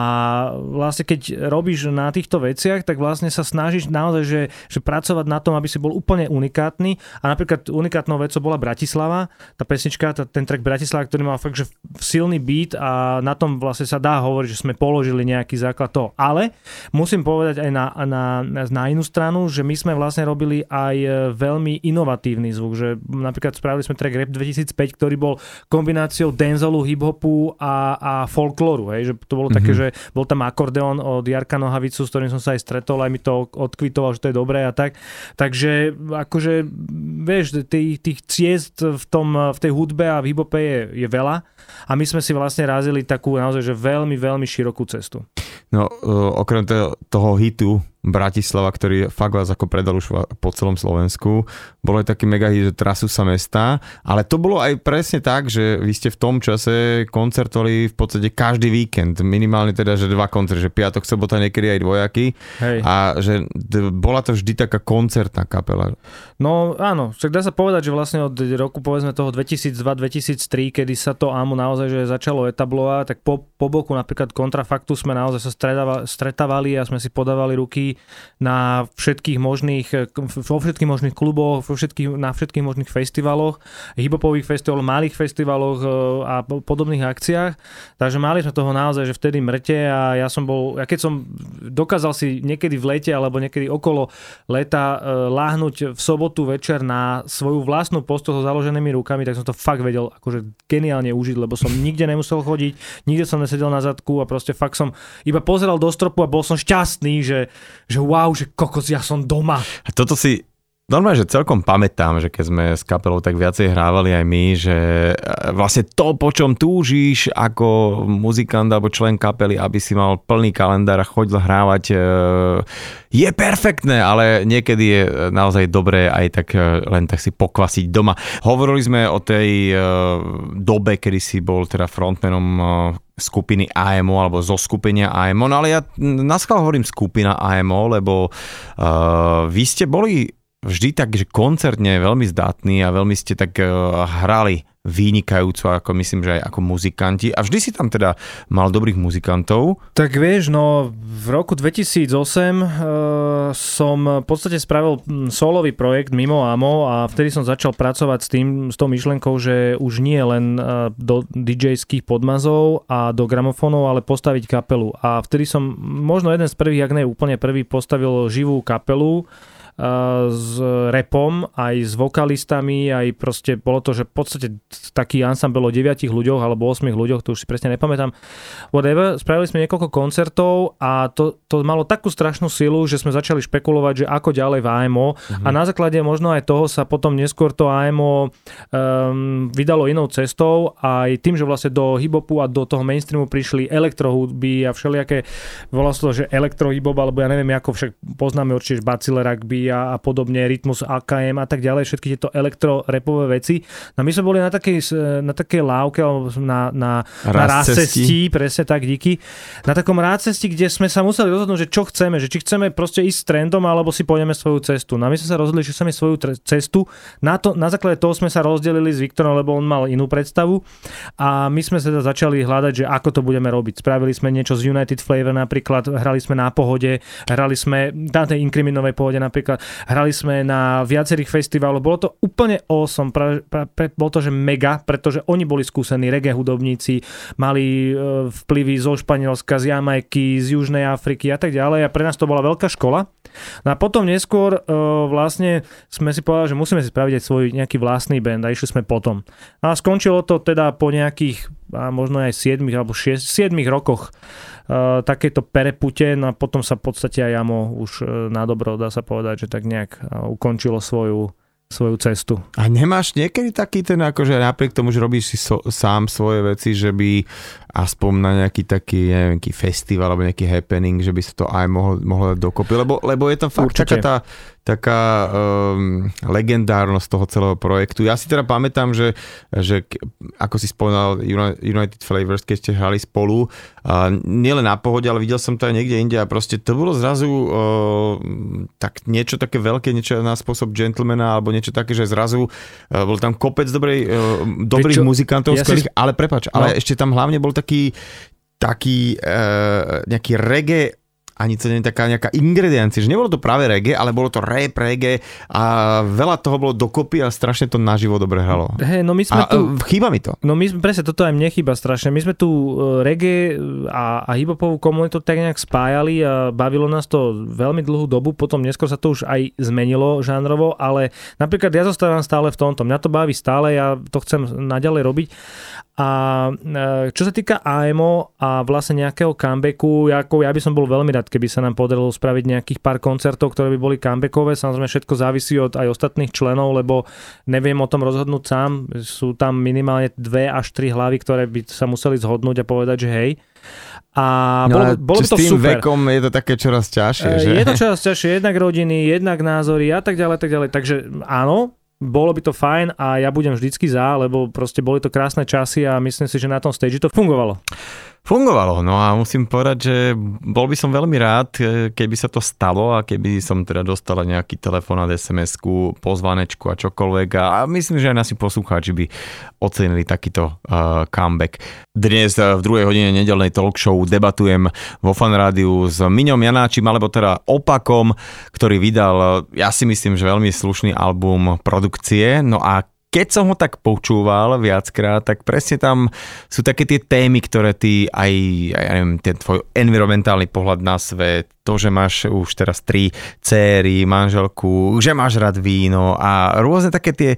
vlastne keď robíš na týchto veciach, tak vlastne sa snažíš naozaj, že, že pracovať na tom, aby si bol úplne unikátny. A napríklad unikátnou vecou bola Bratislava, tá pesnička, tá, ten track Bratislava, ktorý mal fakt, že silný beat a na tom vlastne sa dá hovoriť, že sme položili nejaký základ toho. Ale musím povedať aj na, na, na inú stranu, že my sme vlastne robili aj e, veľmi inovatívny zvuk, že napríklad spravili sme track Rap 2005, ktorý bol kombináciou danzolu, hip-hopu a, a folklóru, hej, že to bolo mm-hmm. také, že bol tam akordeón od Jarka Nohavicu, s ktorým som sa aj stretol, aj mi to odkvitoval, že to je dobré a tak. Takže akože, vieš, tých, tých ciest v, tom, v tej hudbe a v hip-hope je, je veľa a my sme si vlastne razili takú naozaj, že veľmi, veľmi širokú cestu. No, uh, okrem toho, toho hitu Bratislava, ktorý fakt vás ako predal už po celom Slovensku, bolo aj taký mega hit, že trasú sa mesta, ale to bolo aj presne tak, že vy ste v tom čase koncertovali v podstate každý víkend, minimálne teda, že dva koncerty, že piatok, sobota, niekedy aj dvojaky. Hej. a že bola to vždy taká koncertná kapela. No áno, však dá sa povedať, že vlastne od roku povedzme toho 2002-2003, kedy sa to AMO naozaj že začalo etablovať, tak po, po boku napríklad kontrafaktu sme naozaj sa stretávali, stretávali a sme si podávali ruky na všetkých možných, vo všetkých možných kluboch, vo všetkých, na všetkých možných festivaloch, hiphopových festivaloch, malých festivaloch e, a po- podobných akciách. Takže mali sme toho naozaj, že vtedy mrte a ja som bol, ja keď som dokázal si niekedy v lete alebo niekedy okolo leta e, láhnuť v sobotu večer na svoju vlastnú postel so založenými rukami, tak som to fakt vedel akože geniálne užiť, lebo som nikde nemusel chodiť, nikde som nesedel na zadku a proste fakt som iba pozeral do stropu a bol som šťastný, že, že wow, že kokos, ja som doma. A toto si normálne, že celkom pamätám, že keď sme s kapelou tak viacej hrávali aj my, že e, vlastne to, po čom túžiš ako muzikant alebo člen kapely, aby si mal plný kalendár a chodil hrávať, e, je perfektné, ale niekedy je naozaj dobré aj tak e, len tak si pokvasiť doma. Hovorili sme o tej dobe, kedy si bol teda frontmanom skupiny AMO alebo zo skupenia AMO, no ale ja na hovorím skupina AMO, lebo uh, vy ste boli vždy tak, že koncertne veľmi zdatní a veľmi ste tak eh, hrali vynikajúco, ako myslím, že aj ako muzikanti. A vždy si tam teda mal dobrých muzikantov. Tak vieš, no v roku 2008 uh, som v podstate spravil solový projekt mimo AMO a vtedy som začal pracovať s tým, s tou myšlenkou, že už nie len uh, do DJ-ských podmazov a do gramofónov, ale postaviť kapelu. A vtedy som možno jeden z prvých, ak ne úplne prvý, postavil živú kapelu s repom, aj s vokalistami, aj proste bolo to, že v podstate taký ensemble o 9 ľuďoch alebo 8 ľuďoch, to už si presne nepamätám. Whatever, spravili sme niekoľko koncertov a to, to malo takú strašnú silu, že sme začali špekulovať, že ako ďalej v AMO mm-hmm. a na základe možno aj toho sa potom neskôr to AMO um, vydalo inou cestou aj tým, že vlastne do hibopu a do toho mainstreamu prišli elektrohudby a všelijaké, volá sa to, že elektrohibop, alebo ja neviem ako, však poznáme určite Baciller Rugby a, a podobne, Rytmus AKM a tak ďalej, všetky tieto elektrorepové veci. No my sme boli na takej, na takej lávke, alebo na, na, na rácesti, presne tak, díky. Na takom rácesti, kde sme sa museli rozhodnúť, že čo chceme, že či chceme proste ísť s trendom, alebo si pôjdeme svoju cestu. No my sme sa rozhodli, že chceme svoju tre- cestu. Na, to, na základe toho sme sa rozdelili s Viktorom, lebo on mal inú predstavu a my sme sa teda začali hľadať, že ako to budeme robiť. Spravili sme niečo z United Flavor napríklad, hrali sme na pohode, hrali sme na tej inkriminovej pohode napríklad Hrali sme na viacerých festivaloch. Bolo to úplne awesome. Pra, pra, pra, bolo to, že mega, pretože oni boli skúsení reggae hudobníci, mali e, vplyvy zo Španielska, z Jamajky, z Južnej Afriky a tak ďalej. A pre nás to bola veľká škola. No a potom neskôr e, vlastne sme si povedali, že musíme si spraviť aj svoj nejaký vlastný band a išli sme potom. No a skončilo to teda po nejakých a možno aj 7 alebo 6, 7 rokoch uh, takéto perepute, no a potom sa v podstate aj Jamo už uh, na dobro, dá sa povedať, že tak nejak uh, ukončilo svoju svoju cestu. A nemáš niekedy taký ten, akože napriek tomu, že robíš si so, sám svoje veci, že by aspoň na nejaký taký, neviem, nejaký festival alebo nejaký happening, že by sa to aj mohlo, mohlo dokopy, lebo, lebo je tam fakt Určite. taká tá, taká um, legendárnosť toho celého projektu. Ja si teda pamätám, že, že ako si spomínal United Flavors, keď ste hrali spolu, uh, nielen na pohode, ale videl som to aj niekde inde a proste to bolo zrazu uh, tak niečo také veľké, niečo na spôsob gentlemana alebo niečo také, že zrazu uh, bol tam kopec dobrej, uh, dobrých muzikantov, ja skvelých, si... ale prepač, no. ale ešte tam hlavne bol taký taký uh, nejaký reggae ani to nie je taká nejaká ingrediencia, že nebolo to práve reggae, ale bolo to rap, reggae a veľa toho bolo dokopy a strašne to naživo dobre hralo. Hey, no my sme a, tu... chýba mi to. No my, presne toto aj mne chýba strašne. My sme tu e, reggae a, a hiphopovú komunitu tak nejak spájali a bavilo nás to veľmi dlhú dobu, potom neskôr sa to už aj zmenilo žánrovo, ale napríklad ja zostávam stále v tomto. Mňa to baví stále, ja to chcem naďalej robiť a e, čo sa týka AMO a vlastne nejakého comebacku, ako ja by som bol veľmi rád, keby sa nám podarilo spraviť nejakých pár koncertov, ktoré by boli comebackové. Samozrejme všetko závisí od aj ostatných členov, lebo neviem o tom rozhodnúť sám. Sú tam minimálne dve až tri hlavy, ktoré by sa museli zhodnúť a povedať, že hej. A no bolo, bolo by to s tým super. vekom je to také čoraz ťažšie, e, že? Je to čoraz ťažšie, jednak rodiny, jednak názory a tak ďalej, tak ďalej. Takže áno, bolo by to fajn a ja budem vždycky za, lebo proste boli to krásne časy a myslím si, že na tom stage to fungovalo. Fungovalo, no a musím povedať, že bol by som veľmi rád, e, keby sa to stalo a keby som teda dostala nejaký telefonát, SMS-ku, pozvanečku a čokoľvek a myslím, že aj nasi poslucháči by ocenili takýto uh, comeback. Dnes e, v druhej hodine nedelnej talk show debatujem vo fanrádiu s Miňom Janáčim, alebo teda opakom, ktorý vydal, ja si myslím, že veľmi slušný album produkcie, no a keď som ho tak počúval viackrát, tak presne tam sú také tie témy, ktoré ty aj, aj neviem, ten tvoj environmentálny pohľad na svet, to, že máš už teraz tri céry, manželku, že máš rád víno a rôzne také tie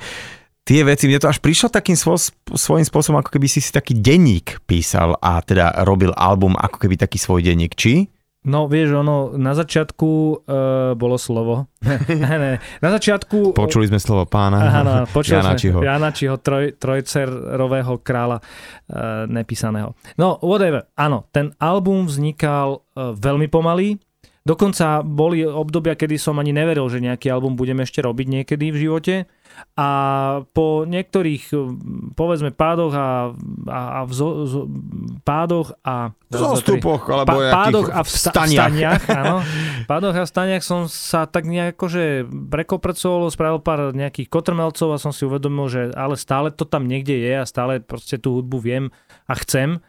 tie veci, mne to až prišlo takým svo, svojím spôsobom, ako keby si si taký denník písal a teda robil album ako keby taký svoj denník, či? No vieš, ono na začiatku uh, bolo slovo. ne, na začiatku... Počuli sme slovo pána Áno, počuli Janačiho. sme Janačiho, troj, trojcerového kráľa uh, nepísaného. No, whatever. Áno, ten album vznikal uh, veľmi pomalý, Dokonca boli obdobia, kedy som ani neveril, že nejaký album budem ešte robiť niekedy v živote. A po niektorých, povedzme, pádoch a, a, a vzo, zo, pádoch a... Zostupoch, alebo pa, pádoch a vsta- vstaniach. vstaniach áno. pádoch a vstaniach som sa tak nejako, že prekoprecoval, spravil pár nejakých kotrmelcov a som si uvedomil, že ale stále to tam niekde je a stále proste tú hudbu viem a chcem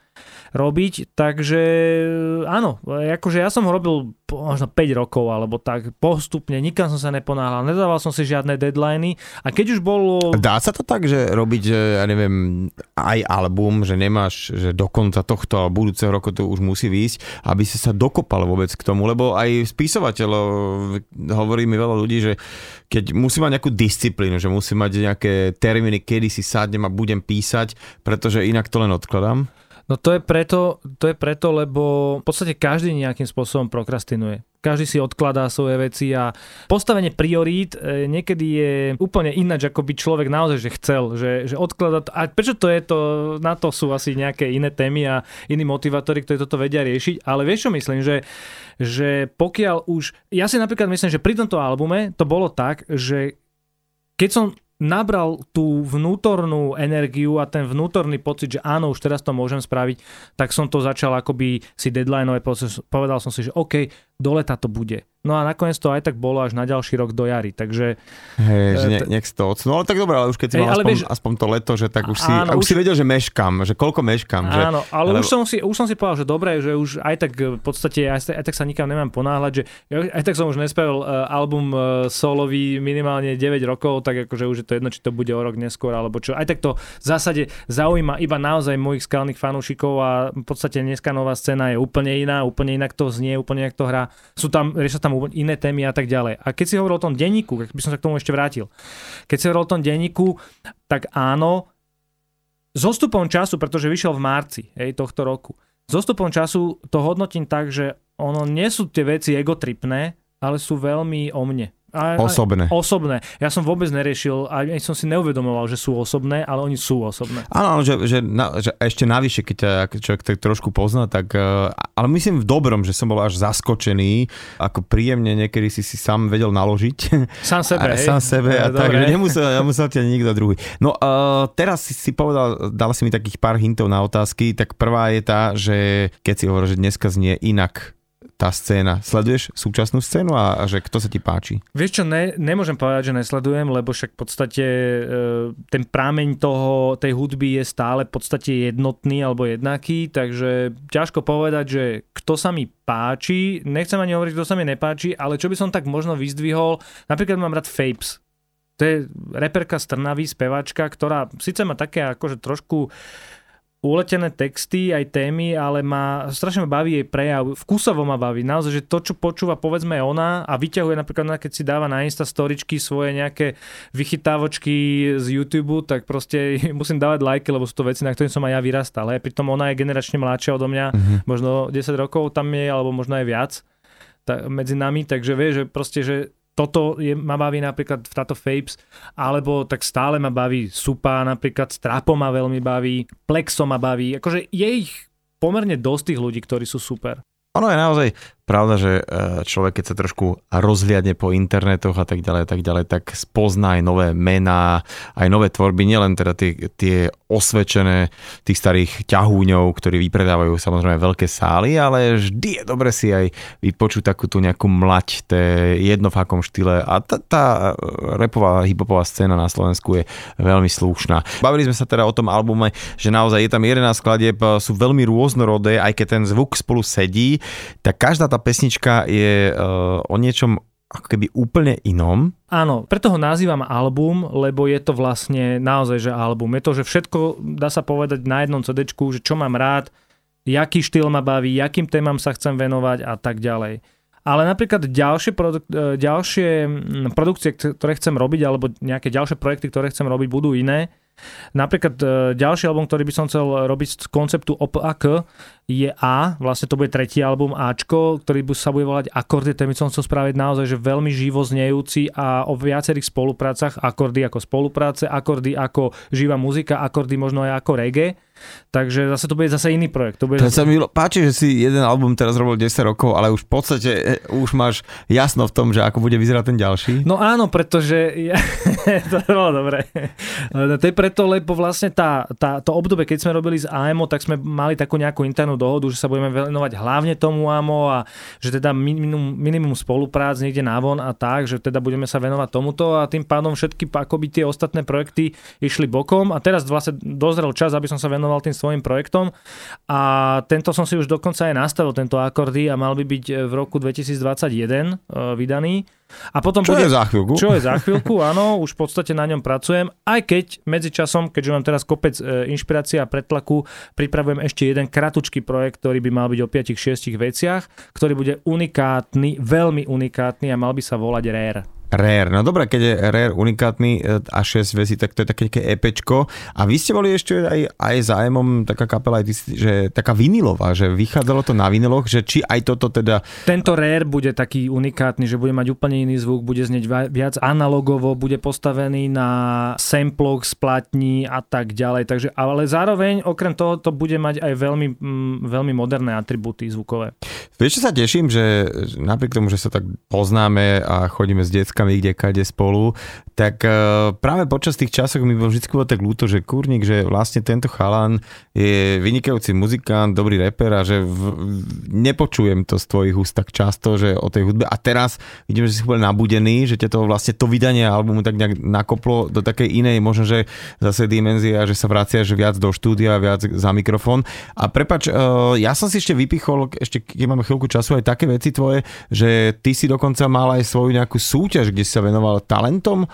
robiť, takže áno, akože ja som ho robil možno 5 rokov alebo tak postupne, nikam som sa neponáhľal, nedával som si žiadne deadliny a keď už bolo... Dá sa to tak, že robiť, ja neviem, aj album, že nemáš, že do konca tohto budúceho roku to už musí výjsť, aby si sa dokopal vôbec k tomu, lebo aj spisovateľov hovorí mi veľa ľudí, že keď musí mať nejakú disciplínu, že musí mať nejaké termíny, kedy si sadnem a budem písať, pretože inak to len odkladám. No to je preto, to je preto, lebo v podstate každý nejakým spôsobom prokrastinuje. Každý si odkladá svoje veci a postavenie priorít e, niekedy je úplne ináč, ako by človek naozaj že chcel, že, že odkladá to. A prečo to je to, na to sú asi nejaké iné témy a iní motivátori, ktorí toto vedia riešiť. Ale vieš čo myslím, že, že pokiaľ už... Ja si napríklad myslím, že pri tomto albume to bolo tak, že keď som nabral tú vnútornú energiu a ten vnútorný pocit, že áno, už teraz to môžem spraviť, tak som to začal akoby si deadlineové, povedal som si, že OK, do leta to bude. No a nakoniec to aj tak bolo až na ďalší rok do jary, takže... Hej, že ne, nech to odsunul. Ale tak dobre, ale už keď si mal aspoň, vieš, aspoň to leto, že tak už si, áno, už, si vedel, že meškam, že koľko meškam. Že, áno, ale lebo... už, som si, už som si povedal, že dobre, že už aj tak v podstate, aj, aj tak sa nikam nemám ponáhľať, že aj tak som už nespravil uh, album uh, solový minimálne 9 rokov, tak akože už je to jedno, či to bude o rok neskôr, alebo čo. Aj tak to v zásade zaujíma iba naozaj mojich skalných fanúšikov a v podstate dneska nová scéna je úplne iná, úplne inak to znie, úplne inak to hrá. Sú tam, riešia tam iné témy a tak ďalej. A keď si hovoril o tom denníku, by som sa k tomu ešte vrátil. Keď si hovoril o tom denníku, tak áno, s ostupom času, pretože vyšiel v marci hej, tohto roku, s ostupom času to hodnotím tak, že ono nie sú tie veci egotripné, ale sú veľmi o mne. A, osobné. Osobné. Ja som vôbec neriešil, a som si neuvedomoval, že sú osobné, ale oni sú osobné. Áno, že, že, na, že ešte navyše, keď ťa človek tak trošku pozná, tak, uh, ale myslím v dobrom, že som bol až zaskočený, ako príjemne niekedy si si sám vedel naložiť. Sám sebe, a, hej. Sám sebe a tak, že nemusel, nemusel ťa nikto druhý. No uh, teraz si, si povedal, dal si mi takých pár hintov na otázky, tak prvá je tá, že keď si hovoril, že dneska znie inak tá scéna. Sleduješ súčasnú scénu a, a že kto sa ti páči? Vieš čo, ne, nemôžem povedať, že nesledujem, lebo však v podstate e, ten prámeň toho, tej hudby je stále v podstate jednotný alebo jednaký, takže ťažko povedať, že kto sa mi páči, nechcem ani hovoriť, kto sa mi nepáči, ale čo by som tak možno vyzdvihol, napríklad mám rád Fapes, to je reperka z Trnavy, spevačka, ktorá síce má také akože trošku uletené texty, aj témy, ale má, strašne ma baví jej prejav, vkusovo ma baví, naozaj, že to, čo počúva povedzme ona a vyťahuje napríklad, keď si dáva na Insta storičky svoje nejaké vychytávočky z YouTube, tak proste musím dávať lajky, lebo sú to veci, na ktorých som aj ja vyrastal. Hej. Pritom ona je generačne mladšia odo mňa, mm-hmm. možno 10 rokov tam je, alebo možno aj viac medzi nami, takže vie, že proste, že toto je, ma baví napríklad v táto Fapes, alebo tak stále ma baví Supa napríklad, Strapo ma veľmi baví, Plexo ma baví, akože je ich pomerne dosť tých ľudí, ktorí sú super. Ono je naozaj pravda, že e, človek, keď sa trošku rozhliadne po internetoch a tak ďalej, tak ďalej, tak spozná aj nové mená, aj nové tvorby, nielen teda tie, tie osvedčené tých starých ťahúňov, ktorí vypredávajú samozrejme veľké sály, ale vždy je dobre si aj vypočuť takú tú nejakú mlať, to akom štýle a tá, tá repová hiphopová scéna na Slovensku je veľmi slušná. Bavili sme sa teda o tom albume, že naozaj je tam 11 skladieb, sú veľmi rôznorodé, aj keď ten zvuk spolu sedí, tak každá tá tá pesnička je uh, o niečom ako keby úplne inom. Áno, preto ho nazývam album, lebo je to vlastne naozaj, že album. Je to, že všetko dá sa povedať na jednom CD, že čo mám rád, jaký štýl ma baví, jakým témam sa chcem venovať a tak ďalej. Ale napríklad ďalšie, produk- e, ďalšie produkcie, ktoré chcem robiť, alebo nejaké ďalšie projekty, ktoré chcem robiť, budú iné. Napríklad e, ďalší album, ktorý by som chcel robiť z konceptu OPAK, je A, vlastne to bude tretí album Ačko, ktorý sa bude volať Akordy, ten by som chcel spraviť naozaj, že veľmi živo znejúci a o viacerých spoluprácach, akordy ako spolupráce, akordy ako živá muzika, akordy možno aj ako reggae. Takže zase to bude zase iný projekt. To bude To zase... sa mi páči, že si jeden album teraz robil 10 rokov, ale už v podstate e, už máš jasno v tom, že ako bude vyzerať ten ďalší. No áno, pretože ja, to bolo dobre. To je preto, lebo vlastne tá, tá, to obdobie, keď sme robili s AMO, tak sme mali takú nejakú internú dohodu, že sa budeme venovať hlavne tomu AMO a že teda minimum, minimum spoluprác niekde navon a tak, že teda budeme sa venovať tomuto a tým pádom všetky akoby tie ostatné projekty išli bokom a teraz vlastne dozrel čas, aby som sa venoval tým svojim projektom a tento som si už dokonca aj nastavil, tento akordy a mal by byť v roku 2021 uh, vydaný. A potom Čo bude, je za chvíľku? Čo je za chvíľku, áno, už v podstate na ňom pracujem, aj keď medzičasom, keďže mám teraz kopec e, inšpirácia a pretlaku, pripravujem ešte jeden kratučký projekt, ktorý by mal byť o 5-6 veciach, ktorý bude unikátny, veľmi unikátny a mal by sa volať Rare. Rare. No dobré, keď je Rare unikátny e, a 6 vecí, tak to je také, také EPčko. A vy ste boli ešte aj, aj zájemom taká kapela, aj ty, že taká vinilová, že vychádzalo to na viniloch, že či aj toto teda Tento Rare bude taký unikátny, že bude mať úplne iný zvuk, bude znieť viac analogovo, bude postavený na samploch z platní a tak ďalej. Takže, ale zároveň okrem toho to bude mať aj veľmi, mm, veľmi moderné atributy zvukové. Vieš, čo sa teším, že napriek tomu, že sa tak poznáme a chodíme s deckami kde kade spolu, tak eh, práve počas tých časov mi bol vždy bolo tak ľúto, že kurník, že vlastne tento chalan je vynikajúci muzikant, dobrý reper a že v, nepočujem to z tvojich úst tak často, že o tej hudbe. A teraz vidím, že si úplne nabudený, že ťa to vlastne to vydanie albumu tak nejak nakoplo do takej inej, možno, že zase dimenzie a že sa vraciaš viac do štúdia, viac za mikrofón. A prepač, eh, ja som si ešte vypichol, ešte keď máme chvíľku času, aj také veci tvoje, že ty si dokonca mal aj svoju nejakú súťaž, kde si sa venoval talentom.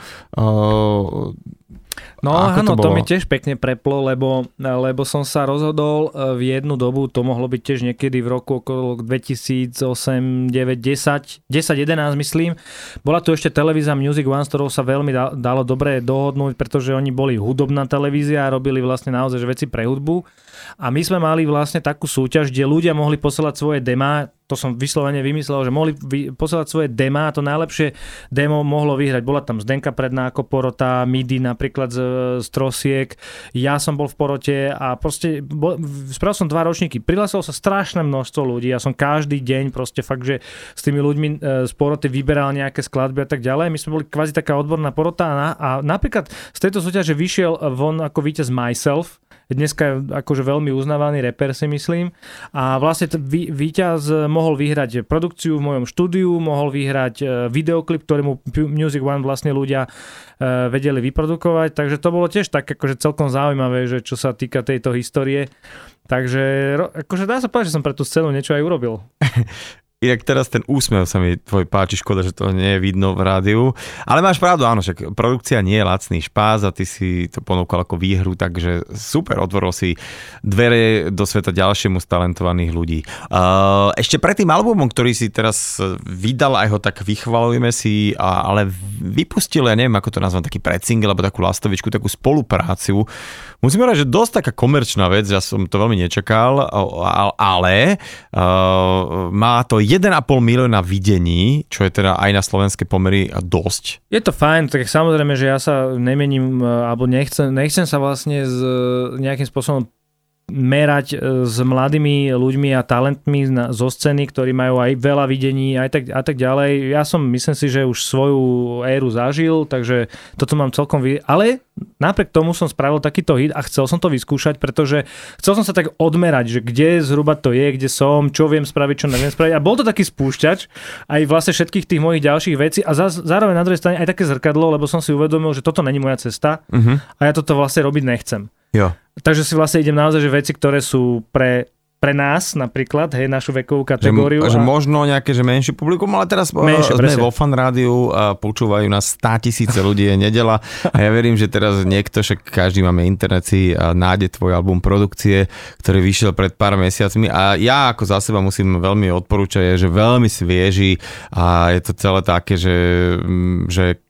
No A áno, to to, mi tiež pekne preplo, lebo, lebo som sa rozhodol e, v jednu dobu, to mohlo byť tiež niekedy v roku okolo 2008, 9, 10, 10, 11 myslím. Bola tu ešte televízia Music One, s ktorou sa veľmi da- dalo dobre dohodnúť, pretože oni boli hudobná televízia a robili vlastne naozaj že veci pre hudbu. A my sme mali vlastne takú súťaž, kde ľudia mohli posielať svoje demá, to som vyslovene vymyslel, že mohli vy- posielať svoje demá to najlepšie demo mohlo vyhrať. Bola tam Zdenka Predná ako porota, Midi napríklad z, z Trosiek, ja som bol v porote a proste bol, spravil som dva ročníky. Prihlásilo sa strašné množstvo ľudí, ja som každý deň proste fakt, že s tými ľuďmi e, z poroty vyberal nejaké skladby a tak ďalej. My sme boli kvázi taká odborná porota a, na, a napríklad z tejto súťaže vyšiel von ako víťaz Myself, dneska akože veľmi uznávaný reper si myslím a vlastne t- vý- víťaz mohol vyhrať produkciu v mojom štúdiu, mohol vyhrať e, videoklip, ktorý mu Pu- Music One vlastne ľudia e, vedeli vyprodukovať, takže to bolo tiež tak akože celkom zaujímavé, že čo sa týka tejto histórie. Takže akože dá sa povedať, že som pre tú scénu niečo aj urobil. Inak teraz ten úsmev sa mi tvoj páči, škoda, že to nie je vidno v rádiu. Ale máš pravdu, áno, však produkcia nie je lacný špás a ty si to ponúkal ako výhru, takže super, otvoril si dvere do sveta ďalšiemu z talentovaných ľudí. Uh, ešte pred tým albumom, ktorý si teraz vydal, aj ho tak vychvalujeme si, ale vypustil, ja neviem, ako to nazvať, taký predsingle, alebo takú lastovičku, takú spolupráciu. Musím povedať, že dosť taká komerčná vec, ja som to veľmi nečakal, ale uh, má to 1,5 milióna videní, čo je teda aj na slovenské pomery dosť. Je to fajn, tak samozrejme, že ja sa nemením, e, alebo nechcem, nechcem sa vlastne z, nejakým spôsobom merať e, s mladými ľuďmi a talentmi zo scény, ktorí majú aj veľa videní aj tak, a tak ďalej. Ja som, myslím si, že už svoju éru zažil, takže toto mám celkom vy... Ale napriek tomu som spravil takýto hit a chcel som to vyskúšať, pretože chcel som sa tak odmerať, že kde zhruba to je, kde som, čo viem spraviť, čo neviem spraviť. A bol to taký spúšťač aj vlastne všetkých tých mojich ďalších vecí a za, zároveň na druhej strane aj také zrkadlo, lebo som si uvedomil, že toto není moja cesta Uh-huh. a ja toto vlastne robiť nechcem. Jo. Takže si vlastne idem naozaj, že veci, ktoré sú pre, pre nás napríklad, hej, našu vekovú Že, kategóriu. že a- možno nejaké že menšie publikum, ale teraz Menšie, menšie, sme presne. vo fan rádiu a počúvajú nás 100 tisíce ľudí, je nedela a ja verím, že teraz niekto, však každý máme internet si a nájde tvoj album produkcie, ktorý vyšiel pred pár mesiacmi a ja ako za seba musím veľmi odporúčať, je, že veľmi svieži a je to celé také, že, že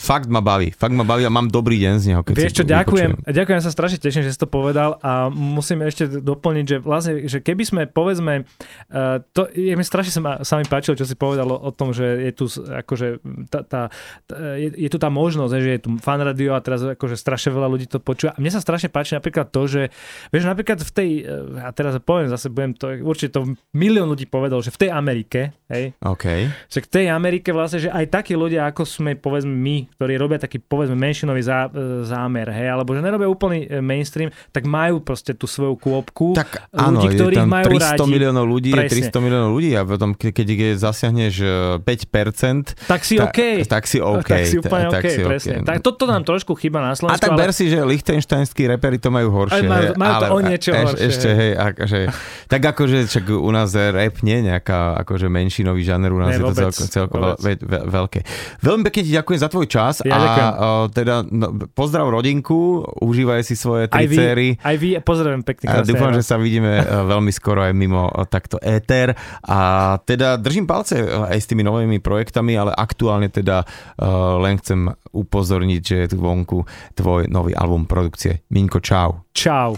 fakt ma baví, fakt ma baví a mám dobrý deň z neho, keď Vieš čo, ďakujem, vypočujem. ďakujem, sa strašne teším, že si to povedal a musím ešte doplniť, že vlastne, že keby sme, povedzme, uh, to, je mi strašne sa, ma, sa mi páčilo, čo si povedal o, o tom, že je tu akože, tá, tá, tá, je, je tu tá možnosť, že je tu fan radio a teraz akože strašne veľa ľudí to počúva. A mne sa strašne páči napríklad to, že, vieš, napríklad v tej, eh, a teraz poviem zase, budem to, určite to milión ľudí povedal, že v tej Amerike, hej, OK. že v tej Amerike vlastne, že aj takí ľudia, ako sme povedzme my, ktorí robia taký povedzme menšinový zá, e, zámer, hej, alebo že nerobia úplný e, mainstream, tak majú proste tú svoju kôpku Tak áno, ľudí, tam majú 300 rádi. miliónov ľudí, Presne. je 300 miliónov ľudí a potom, ke- keď je zasiahneš e, 5%, Tak si ta- OK. tak si OK. Tak si úplne ta- OK, si presne. OK. Tak toto nám trošku chýba na A Slovensku, tak ale ber si, že lichtenštajnskí reperi to majú horšie. Aj majú- majú to ale o niečo eš, horšie, Ešte, hej. hej, akože, tak akože čak u nás rap nie nejaká akože menšinový žáner, u nás Nie, je to vôbec, celko, celko vôbec. ve, veľké. Veľmi pekne ti ďakujem za tvoj čas Ja a ďakujem. teda no, pozdrav rodinku, užívaj si svoje aj tri vy, céry. aj vy, pozdravujem pekne. A dúfam, že sa vidíme e, veľmi skoro aj mimo e, takto éter. A teda držím palce e, aj s tými novými projektami, ale aktuálne teda len chcem upozorniť, že je tu vonku tvoj nový album produkcie. Minko, čau. Čau.